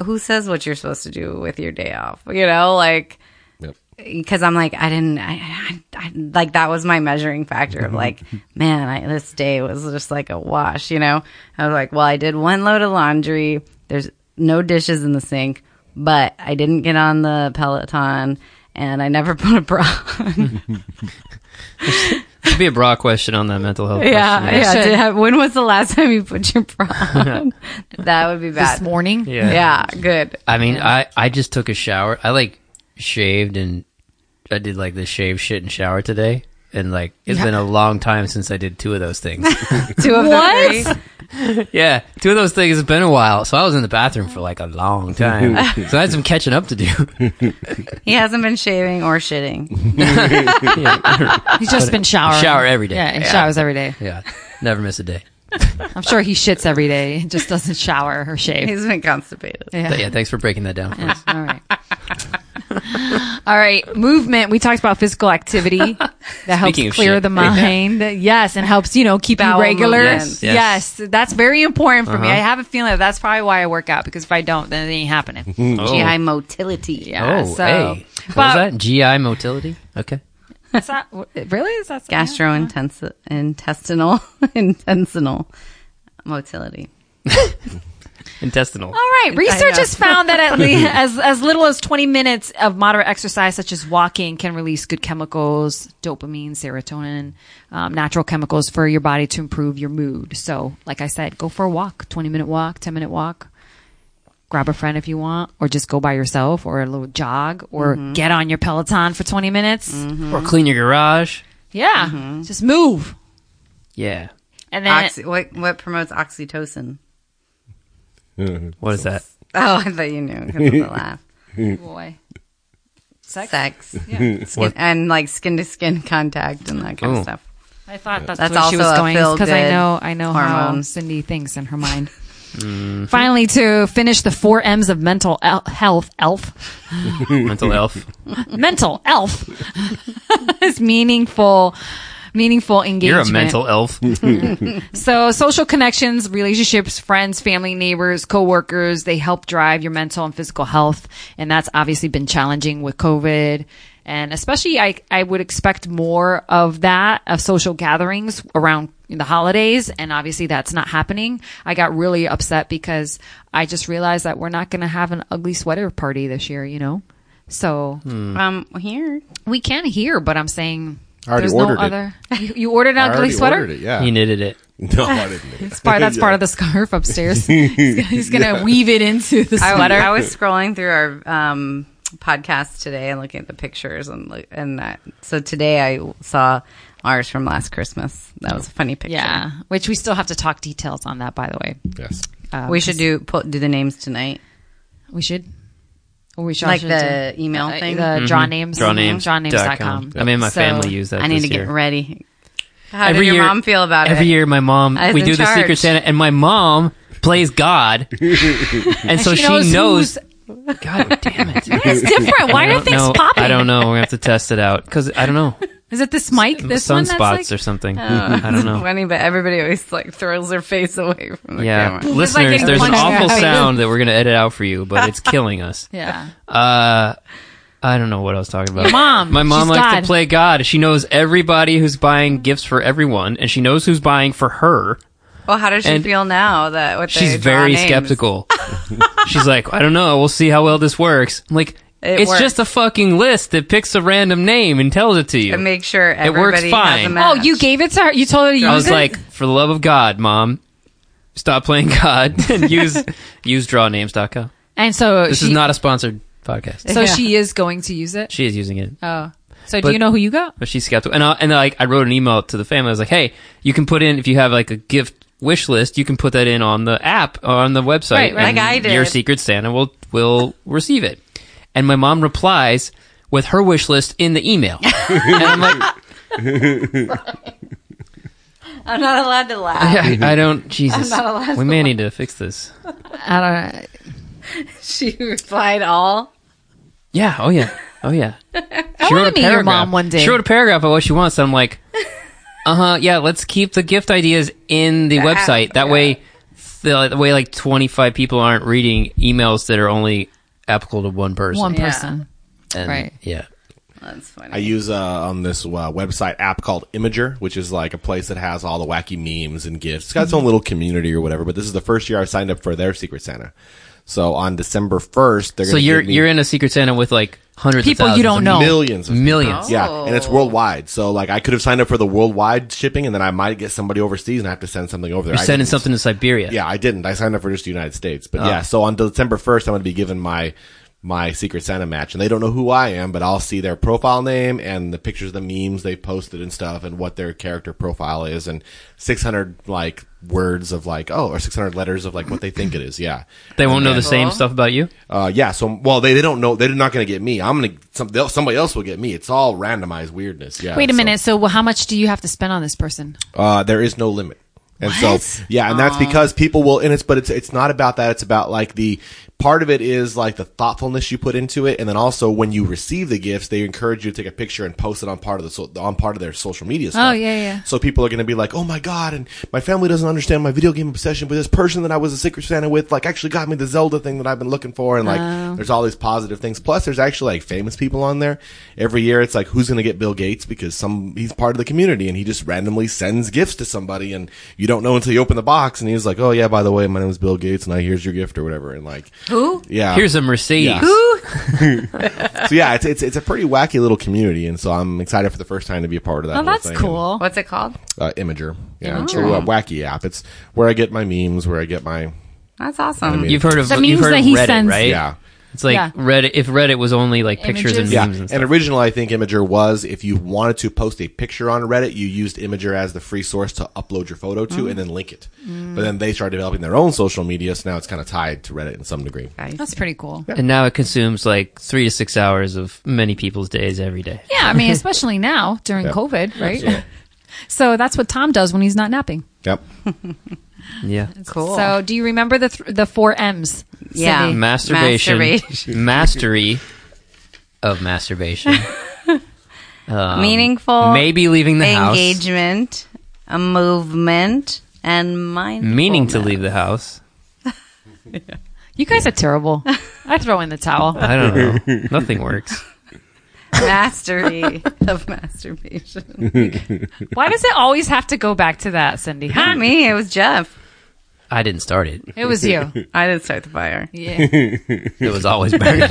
who says what you're supposed to do with your day off? You know, like Yep. because I'm like I didn't I, I, I like that was my measuring factor of like man I, this day was just like a wash you know I was like well I did one load of laundry there's no dishes in the sink but I didn't get on the Peloton and I never put a bra on Should be a bra question on that mental health. yeah question. yeah have- when was the last time you put your bra on that would be bad. this morning. Yeah. yeah good I mean, I I just took a shower. I like shaved and I did like the shave shit and shower today. And like it's been a long time since I did two of those things. two of What? The three yeah, two of those things. It's been a while, so I was in the bathroom for like a long time. so I had some catching up to do. he hasn't been shaving or shitting He's just been showering. Shower every day. Yeah, he Yeah. showers every day. yeah, never miss a day. I'm sure he shits every day. He just doesn't shower or shave. he's been constipated Yeah. Yeah, thanks for breaking that down. For us. All right. All right. Movement. We talked about physical activity that helps Speaking clear the mind. Yes, and helps you know keep you Bowel regular. movements. Yes. Yes. that's very important for me. Uh-huh. I have a feeling that that's probably why I work out because if I don't, then it ain't happening. Oh. GI motility Yeah. oh, so, hey, what but was that? GI motility. Okay. is that really is that gastrointestinal intestinal motility. Intestinal. All right. Research has found that at least as, as little as 20 minutes of moderate exercise, such as walking, can release good chemicals, dopamine, serotonin, um, natural chemicals for your body to improve your mood. So, like I said, go for a walk, 20 minute walk, 10 minute walk. Grab a friend if you want, or just go by yourself, or a little jog, or mm-hmm. get on your Peloton for 20 minutes. Mm-hmm. Or clean your garage. Yeah. Mm-hmm. Just move. Yeah. And then, Oxy, what what promotes oxytocin? Mm-hmm. What is that? Oh, I thought you knew because of the laugh. Boy. Sex? Sex. Yeah. Skin, and like skin to skin contact and that kind Oh. of stuff. I thought that's, That's where she was also a going because I feel-good know I know how hormone. Cindy thinks in her mind. Mm-hmm. Finally, to finish the four M's of mental el- health, elf, Mental health. mental elf is meaningful, meaningful engagement. You're a mental elf. So social connections, relationships, friends, family, neighbors, coworkers, they help drive your mental and physical health. And that's obviously been challenging with COVID. And especially I, I would expect more of that, of social gatherings around the holidays. And obviously that's not happening. I got really upset because I just realized that we're not going to have an ugly sweater party this year, you know? So Um, here. we can hear, but I'm saying I already there's ordered no it. other. You, you ordered an I ugly already sweater? ordered it. Yeah. He knitted it. no, I didn't. It's part, that's part of the scarf upstairs. he's, he's gonna weave it into the I, sweater. I was scrolling through our um, podcast today and looking at the pictures and look- and uh, so today I saw ours from last Christmas. That was a funny picture. yeah, which we still have to talk details on that. By the way, Yes. um, we should do put, do the names tonight. We should. Or we should Like should the do- email uh, thing? The draw names. Draw names. Drawnames.com. I mean, my So, family used that. I need this to get year. ready. How did your mom feel about every it? Every year, my mom As we in do the. Secret Santa, and my mom plays God, and so she she knows knows. God damn it! It's different. Why are things know. popping? I don't know. We're gonna have to test it out because I don't know. Is it this mic? This one? Sunspots That's or like, something. I don't know. Funny, but everybody always like throws their face away from the Yeah, camera. listeners, getting there's an awful sound that we're gonna edit out for you, but it's killing us. yeah. Uh, I don't know what I was talking about. Your mom. My mom She's likes God. to play God. She knows everybody who's buying gifts for everyone, and she knows who's buying for her. Well, how does she And feel now that with She's very names? skeptical. She's like, I don't know. We'll see how well this works. I'm like, It it's works. just a fucking list that picks a random name and tells it to you. And make sure it works fine. has a Oh, you gave it to her. You told her to use it. I was it. like, for the love of God, mom, stop playing God and use use drawnames.com. and so This she, is not a sponsored podcast. So Yeah. she is going to use it. She is using it. Oh, so do you know who you got? but she's skeptical. And I, and like I wrote an email to the family. I was like, hey, you can put in if you have like a gift wish list, you can put that in on the app or on the website. Right, right. and Like I did. Your Secret Santa will will receive it. And my mom replies with her wish list in the email. and I'm like, I'm not allowed to laugh. I, I don't. Jesus, not allowed we to may need to fix this. I don't know. She replied all. Yeah. Oh yeah. Oh yeah. I want to meet your mom one day. She wrote a paragraph of what she wants. And I'm like, uh huh. Yeah. Let's keep the gift ideas in the, The app, website. That yeah. way, the, the way like 25 people aren't reading emails that are only applicable to one person. One Yeah. person. And, right. Yeah. That's funny. I use uh, on this uh, website app called Imgur, which is like a place that has all the wacky memes and gifts. It's got its own little community or whatever. But this is the first year I signed up for their Secret Santa. So on December first, they're So going to you're give me you're in a Secret Santa with like hundreds People of you don't know. millions, of Millions. Oh. Yeah, and it's worldwide. So like I could have signed up for the worldwide shipping, and then I might get somebody overseas and I have to send something over there. You're I sending didn't. something to Siberia. Yeah, I didn't. I signed up for just the United States. But Oh. yeah, so on December first, I'm going to be given my my Secret Santa match, and they don't know who I am, but I'll see their profile name and the pictures, the memes they posted and stuff, and what their character profile is, and 600 like words of like oh, or 600 letters of like what they think it is. Yeah, They won't know the Cool. same stuff about you. uh, yeah. So well, they they don't know. They're not going to get me. I'm going to some somebody else will get me. It's all randomized weirdness. Yeah. Wait a so- minute. So well, how much do you have to spend on this person? Uh, there is no limit. And What? so, yeah, and that's because people will, and it's, but it's, it's not about that. It's about like the, part of it is like the thoughtfulness you put into it. And then also when you receive the gifts, they encourage you to take a picture and post it on part of the, so, on part of their social media oh, stuff. Oh, yeah, yeah. So people are going to be like, oh my God, and my family doesn't understand my video game obsession, but this person that I was a Secret Santa with, like, actually got me the Zelda thing that I've been looking for. And like, Oh. there's all these positive things. Plus, there's actually like famous people on there. Every year, it's like, who's going to get Bill Gates because some, he's part of the community and he just randomly sends gifts to somebody and you don't know until you open the box and he's like, oh yeah, by the way, my name is Bill Gates and I, here's your gift or whatever. And like, Who? yeah. Here's a Mercedes. Yeah. so yeah, it's, it's, it's a pretty wacky little community. And so I'm excited for the first time to be a part of that. Oh, that's thing. cool. What's it called? uh, Imgur. Yeah, it's a uh, wacky app. It's where I get my memes, where I get my That's awesome. mean- You've heard of The you've heard that of he Reddit, sends- right? yeah. It's like Yeah. Reddit. If Reddit was only like pictures and Images. Yeah, memes and and stuff. originally I think Imgur was if you wanted to post a picture on Reddit, you used Imgur as the free source to upload your photo to mm-hmm. and then link it. Mm. But then they started developing their own social media, so now it's kind of tied to Reddit in some degree. That's pretty cool. and now it consumes like three to six hours of many people's days every day. Yeah, I mean, especially now during Yeah. COVID, right? Absolutely. So that's what Tom does when he's not napping. Yep. Yeah. Cool. So, do you remember the th- the four M's? Yeah. Cindy? Masturbation, Masturbation. mastery of masturbation, Um, Meaningful. maybe leaving the house, engagement, a movement, and mind. meaning to leave the house. You guys are terrible. I throw in the towel. I don't know. Nothing works. Mastery of masturbation. Why does it always have to go back to that, Cindy? Not me. It was Jeff. I didn't start it. It was you. I didn't start the fire. Yeah. It was always burning.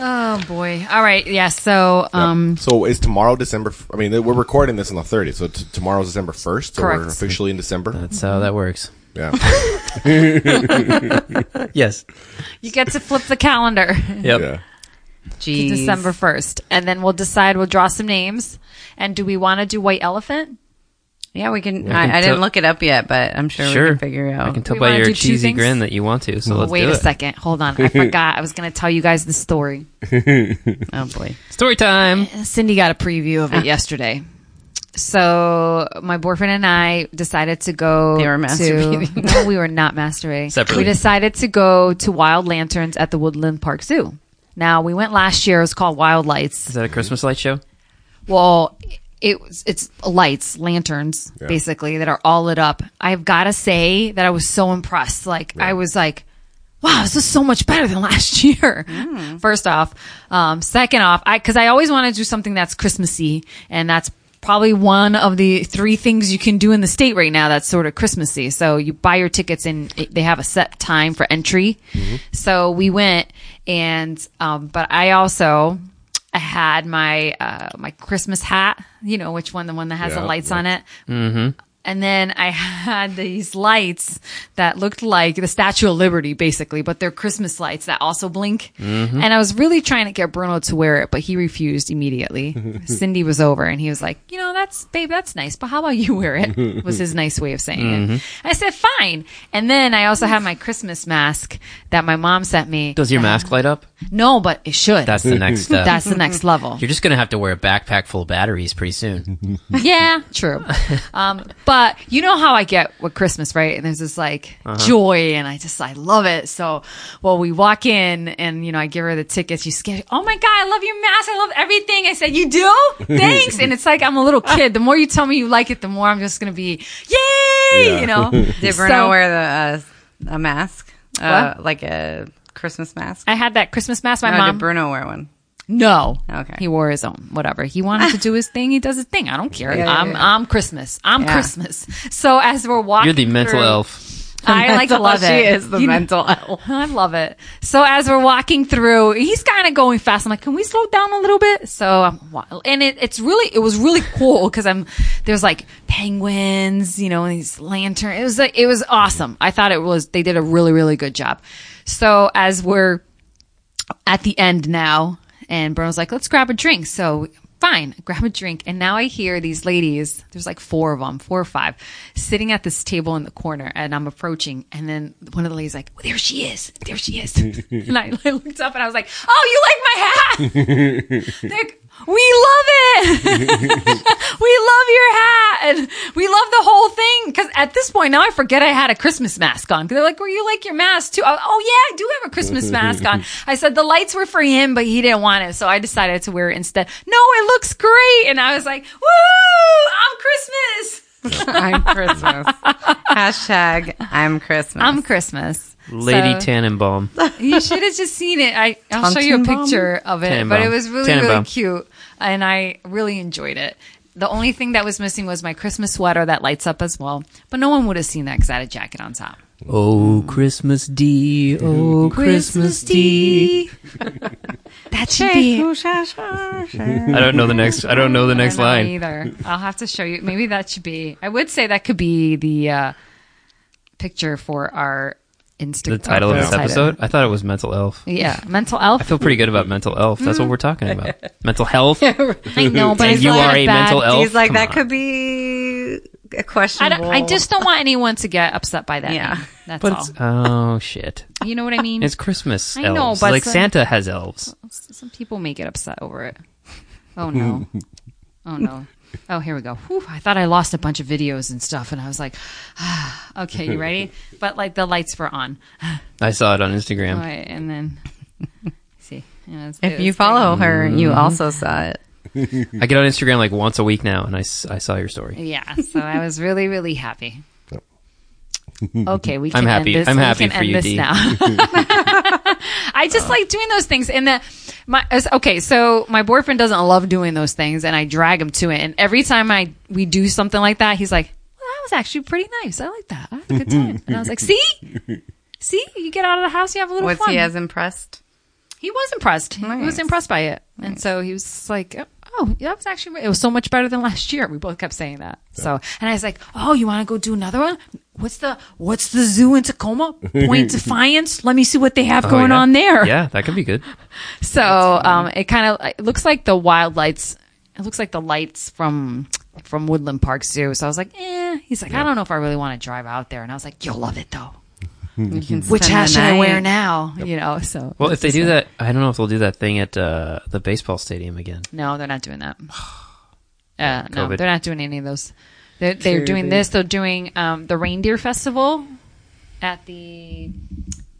Oh boy. All right. Yeah. So, um, So is tomorrow December? f- I mean, we're recording this on the 30th, so t- tomorrow's December 1st. So we're officially in December. That's how that works. Yeah. Yes. you get to flip the calendar Yep. yeah. To Jeez. December first, and then we'll decide. We'll draw some names. And do we want to do White Elephant? Yeah, we can. can I, I didn't look it up yet, but I'm sure, Sure. we can figure it out. I can tell We by your cheesy grin that you want to. So let's Wait do a it. second. Hold on. I forgot. I was going to tell you guys the story. Oh boy. Story time. Uh, Cindy got a preview of it ah. yesterday. So my boyfriend and I decided to go. They were to- masturbating. no, we were not masturbating. Separately. We decided to go to Wild Lanterns at the Woodland Park Zoo. Now we went last year. It was called Wild Lights. Is that a Christmas light show? Well, it was it's lights, lanterns, Yeah. basically that are all lit up. I've got to say that I was so impressed. Like I was like, wow, this is so much better than last year. First off, um, second off, I because I always want to do something that's Christmassy, and that's probably one of the three things you can do in the state right now that's sort of Christmassy. So you buy your tickets and they have a set time for entry. So we went and, um, but I also, I had my, uh, my Christmas hat, you know, which one, the one that has the lights yeah. on it. And then I had these lights that looked like the Statue of Liberty, basically, but they're Christmas lights that also blink. Mm-hmm. And I was really trying to get Bruno to wear it, but he refused immediately. Cindy was over and he was like, you know, that's, babe, that's nice, but how about you wear it? Was his nice way of saying it. Mm-hmm. I said, fine. And then I also have my Christmas mask that my mom sent me. Does your mask uh, light up? No, but it should. That's the next step. That's the next level. You're just gonna have to wear a backpack full of batteries pretty soon. Yeah, true. Um, but you know how I get with Christmas, right? And there's this like Uh-huh. joy, and I just I love it. So, well, we walk in, and you know, I give her the tickets. She's scared. Oh my god, I love your mask. I love everything. I said, you do? Thanks. and it's like I'm a little kid. The more you tell me you like it, the more I'm just gonna be yay. Yeah. You know. Did Bruno So- wear the uh, a mask? Uh, like a Christmas mask? I had that Christmas mask. My no, mom. did Bruno wear one? No. Okay. He wore his own. Whatever. He wanted to do his thing. He does his thing. I don't care. Yeah, yeah, I'm yeah. I'm Christmas. I'm Yeah. Christmas. So as we're walking, You're the mental through- elf. I like Mental- love it. She is the You know- mental elf. I love it. So as we're walking through, he's kind of going fast. I'm like, can we slow down a little bit? So, I'm and it, it's really, it was really cool because I'm, there's like penguins, you know, and these lantern. It was like, it was awesome. I thought it was, they did a really, really good job. So as we're at the end now, and Bruno's like, let's grab a drink. So fine, grab a drink. And now I hear these ladies, there's like four of them, four or five, sitting at this table in the corner. And I'm approaching. And then one of the ladies like, well, there she is. There she is. and I, I looked up and I was like, oh, you like my hat? Like, we love it. we love your hat. And we love the whole thing. Cause at this point now I forget I had a Christmas mask on. Cause they're like, well, you like your mask too? I- oh yeah, I do have a Christmas mask on. I said the lights were for him, but he didn't want it. So I decided to wear it instead. No, it looks great. And I was like, woo, I'm Christmas. I'm Christmas. Hashtag I'm Christmas. I'm Christmas. Lady So- Tannenbaum. You should have just seen it. I, I'll show you a Tannenbaum? picture of it, Tannenbaum. but it was really, really cute, and I really enjoyed it. The only thing that was missing was my Christmas sweater that lights up as well, but no one would have seen that because I had a jacket on top. Oh, Christmas D. Oh, Christmas D. That should be. I don't know the next. I don't know the I next don't know line. either. I'll have to show you. Maybe that should be. I would say that could be the uh, picture for our Instagram. The title of this episode? I thought it was mental elf. Yeah, mental elf. I feel pretty good about mental elf. That's what we're talking about. Mental health. I know, but it's you not are a bad. mental elf. He's like Come that on. could be a I, questionable. don't, I just don't want anyone to get upset by that. Yeah. name. that's But all. it's, oh shit! You know what I mean? It's Christmas. I know, elves. but like some- Santa has elves. Some people may get upset over it. Oh no. oh no. Oh, here we go. Whew, I thought I lost a bunch of videos and stuff, and I was like, ah, okay, you ready? But like the lights were on, I saw it on Instagram. Right, and then see. Yeah, it's- If it you was follow her, you Mm-hmm. also saw it. I get on Instagram like once a week now, and I, I saw your story. Yeah, so I was really, really happy. Okay, we can I'm happy- End this. I'm we happy can for end you, this Dee. now. I just like doing those things, and the my okay. So my boyfriend doesn't love doing those things, and I drag him to it. And every time I we do something like that, he's like, "Well, that was actually pretty nice. I like that. I had a good time." And I was like, "See, see, you get out of the house, you have a little fun. Was fun." he as impressed? he was impressed. He was impressed by it, and so he was like, "Oh, that was actually it was so much better than last year." We both kept saying that. So, and I was like, "Oh, you want to go do another one? What's the What's the zoo in Tacoma? Point Defiance. Let me see what they have Oh, going yeah. on there." Yeah, that could be good. So, um, it kind of looks like the wild lights. It looks like the lights from from Woodland Park Zoo. So I was like, "Eh." He's like, "I don't know if I really want to drive out there," and I was like, "You'll love it though." Which hat should I wear now? You know. So Well, if they do that, I don't know if they'll do that thing at uh, the baseball stadium again. No, they're not doing that. Uh, no, they're not doing any of those. They're, they're doing COVID. this. They're doing um, the reindeer festival at the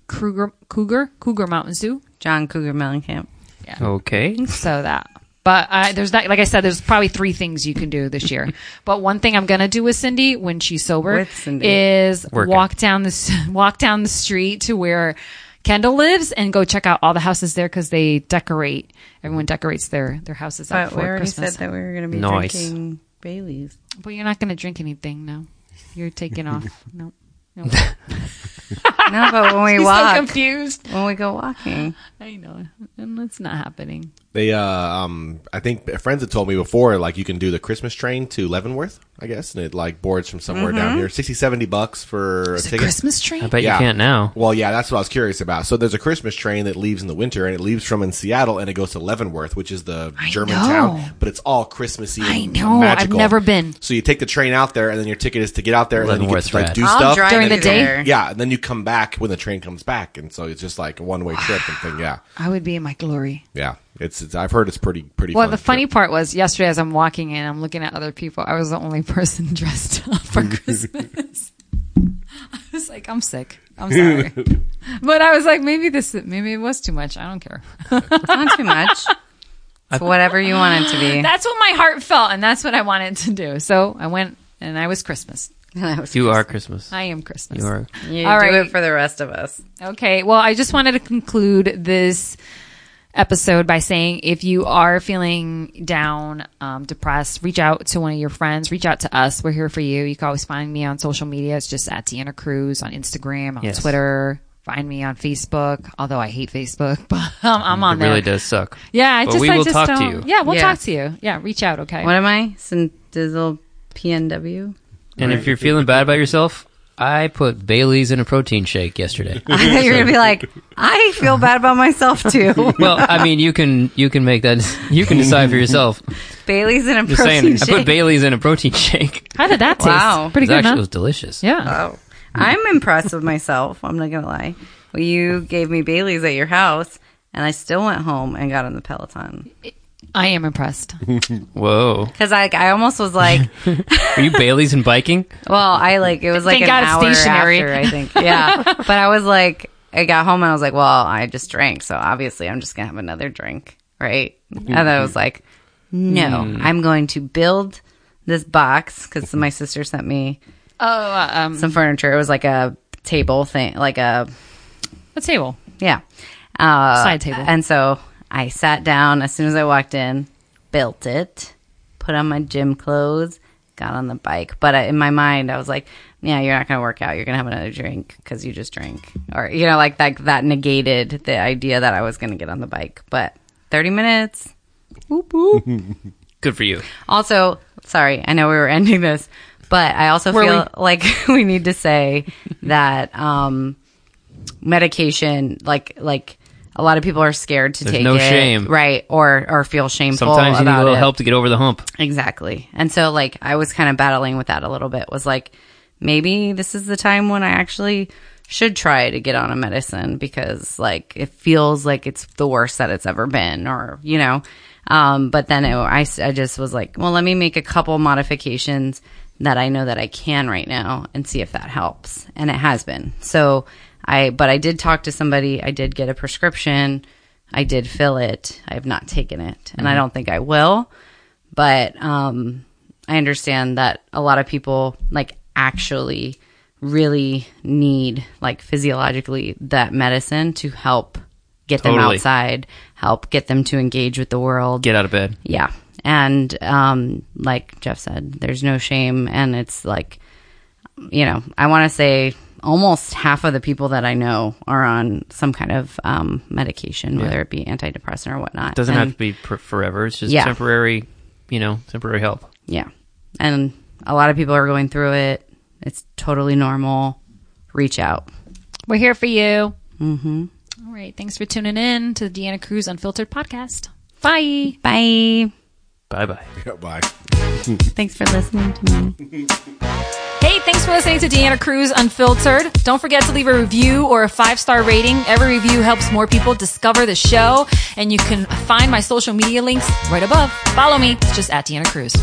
Kruger Cougar Cougar Mountain Zoo. John Cougar Mellencamp. Yeah. Okay. So that. But I, there's not, like I said, there's probably three things you can do this year. But one thing I'm gonna do with Cindy when she's sober is Working. walk down the walk down the street to where Kendall lives and go check out all the houses there because they decorate. Everyone decorates their their houses up But for we already Christmas. said that we were going to be Nice. drinking Bailey's. But you're not going to drink anything, no. You're taking off. No. No. No, but when we He's so walk, confused. when we go walking, I know. And it's not happening. They, uh, um, I think friends had told me before, like you can do the Christmas train to Leavenworth, I guess, and it like boards from somewhere down here, 60, 70 bucks for a It's a ticket. Christmas tree? I bet Yeah. you can't now. Well, yeah, that's what I was curious about. So there's a Christmas train that leaves in the winter, and it leaves from in Seattle, and it goes to Leavenworth, which is the I German know. town, but it's all Christmassy. I and know. I've magical. never been. So you take the train out there, and then your ticket is to get out there, and then you get Leavenworth's to like rad. do I'll stuff drive During you the day? there. Yeah, and then you come back when the train comes back, and so it's just like a one way trip and thing. Yeah, I would be in my glory. yeah. It's, it's I've heard it's pretty pretty. Well, fun the funny part was yesterday as I'm walking in, I'm looking at other people. I was the only person dressed up for Christmas. I was like, I'm sick. I'm sorry. but I was like, maybe this, maybe it was too much. I don't care. It's not too much. It's whatever you want it to be. That's what my heart felt, and that's what I wanted to do. So I went, and I was Christmas. That was You are Christmas. I am Christmas. You are. You All do right. it for the rest of us. Okay. Well, I just wanted to conclude this episode by saying if you are feeling down, um, depressed, reach out to one of your friends, reach out to us. We're here for you. You can always find me on social media. It's just at Deanna Cruz on Instagram, on Yes. Twitter. Find me on Facebook, although I hate Facebook, but um, I'm on It there. It really does suck. Yeah, I But just, we I will just talk to don't- you. Yeah, we'll Yeah. talk to you. Yeah, reach out. Okay. What am I? Dizzle PNW? And if you're feeling bad about yourself, I put Bailey's in a protein shake yesterday. I thought you were going to be like, I feel bad about myself too. well, I mean, you can you can make that you can decide for yourself. Bailey's in a Just protein saying, shake. I put Bailey's in a protein shake. How did that taste? Wow. Pretty It good, actually huh? was delicious. yeah. Oh, I'm impressed with myself. I'm not gonna lie. Well, you gave me Bailey's at your house, and I still went home and got on the Peloton I am impressed. Whoa. because I, I almost was like, Are you Bailey's and biking? well, I like it was like Thank an God it's hour stationary. after, I think, yeah. but I was like, I got home and I was like, well, I just drank, so obviously I'm just gonna have another drink, right? And I was like, no, I'm going to build this box because my sister sent me Oh, uh, um, some furniture. It was like a table thing, like a a table. Yeah. Uh, Side table. And so I sat down as soon as I walked in, built it, put on my gym clothes, got on the bike. But I, in my mind, I was like, yeah, you're not going to work out. You're going to have another drink because you just drank. Or, you know, like that, that negated the idea that I was going to get on the bike. But 30 minutes. Whoop, whoop. Good for you. Also, sorry, I know we were ending this, but I also Were feel like we need to say that um, medication like like a lot of people are scared to There's take no it, shame. right? Or or feel shameful. Sometimes you need a little it. help to get over the hump. Exactly. And so like I was kind of battling with that a little bit. Was like maybe this is the time when I actually should try to get on a medicine because like it feels like it's the worst that it's ever been or you know. Um but then it, I just was like, well, let me make a couple modifications that I know that I can right now and see if that helps. And it has been. So I but I did talk to somebody, I did get a prescription. I did fill it. I have not taken it, and I don't think I will but um, I understand that a lot of people like actually really need like physiologically that medicine to help get them outside, help get them to engage with the world. Get out of bed. Yeah. And um, like Jeff said, there's no shame. And it's like, you know, I want to say almost half of the people that I know are on some kind of um, medication, whether it be antidepressant or whatnot. It doesn't And- have to be per- forever. It's just Yeah. temporary, you know, temporary help. Yeah. And a lot of people are going through it. It's totally normal. Reach out. We're here for you. Mm-hmm. All right. Thanks for tuning in to the Deanna Cruz Unfiltered podcast. Bye. Bye. Bye bye. Yeah, bye. Thanks for listening to me. Hey, thanks for listening to Deanna Cruz Unfiltered. Don't forget to leave a review or a five star rating. Every review helps more people discover the show, and you can find my social media links right above. Follow me, it's just at Deanna Cruz.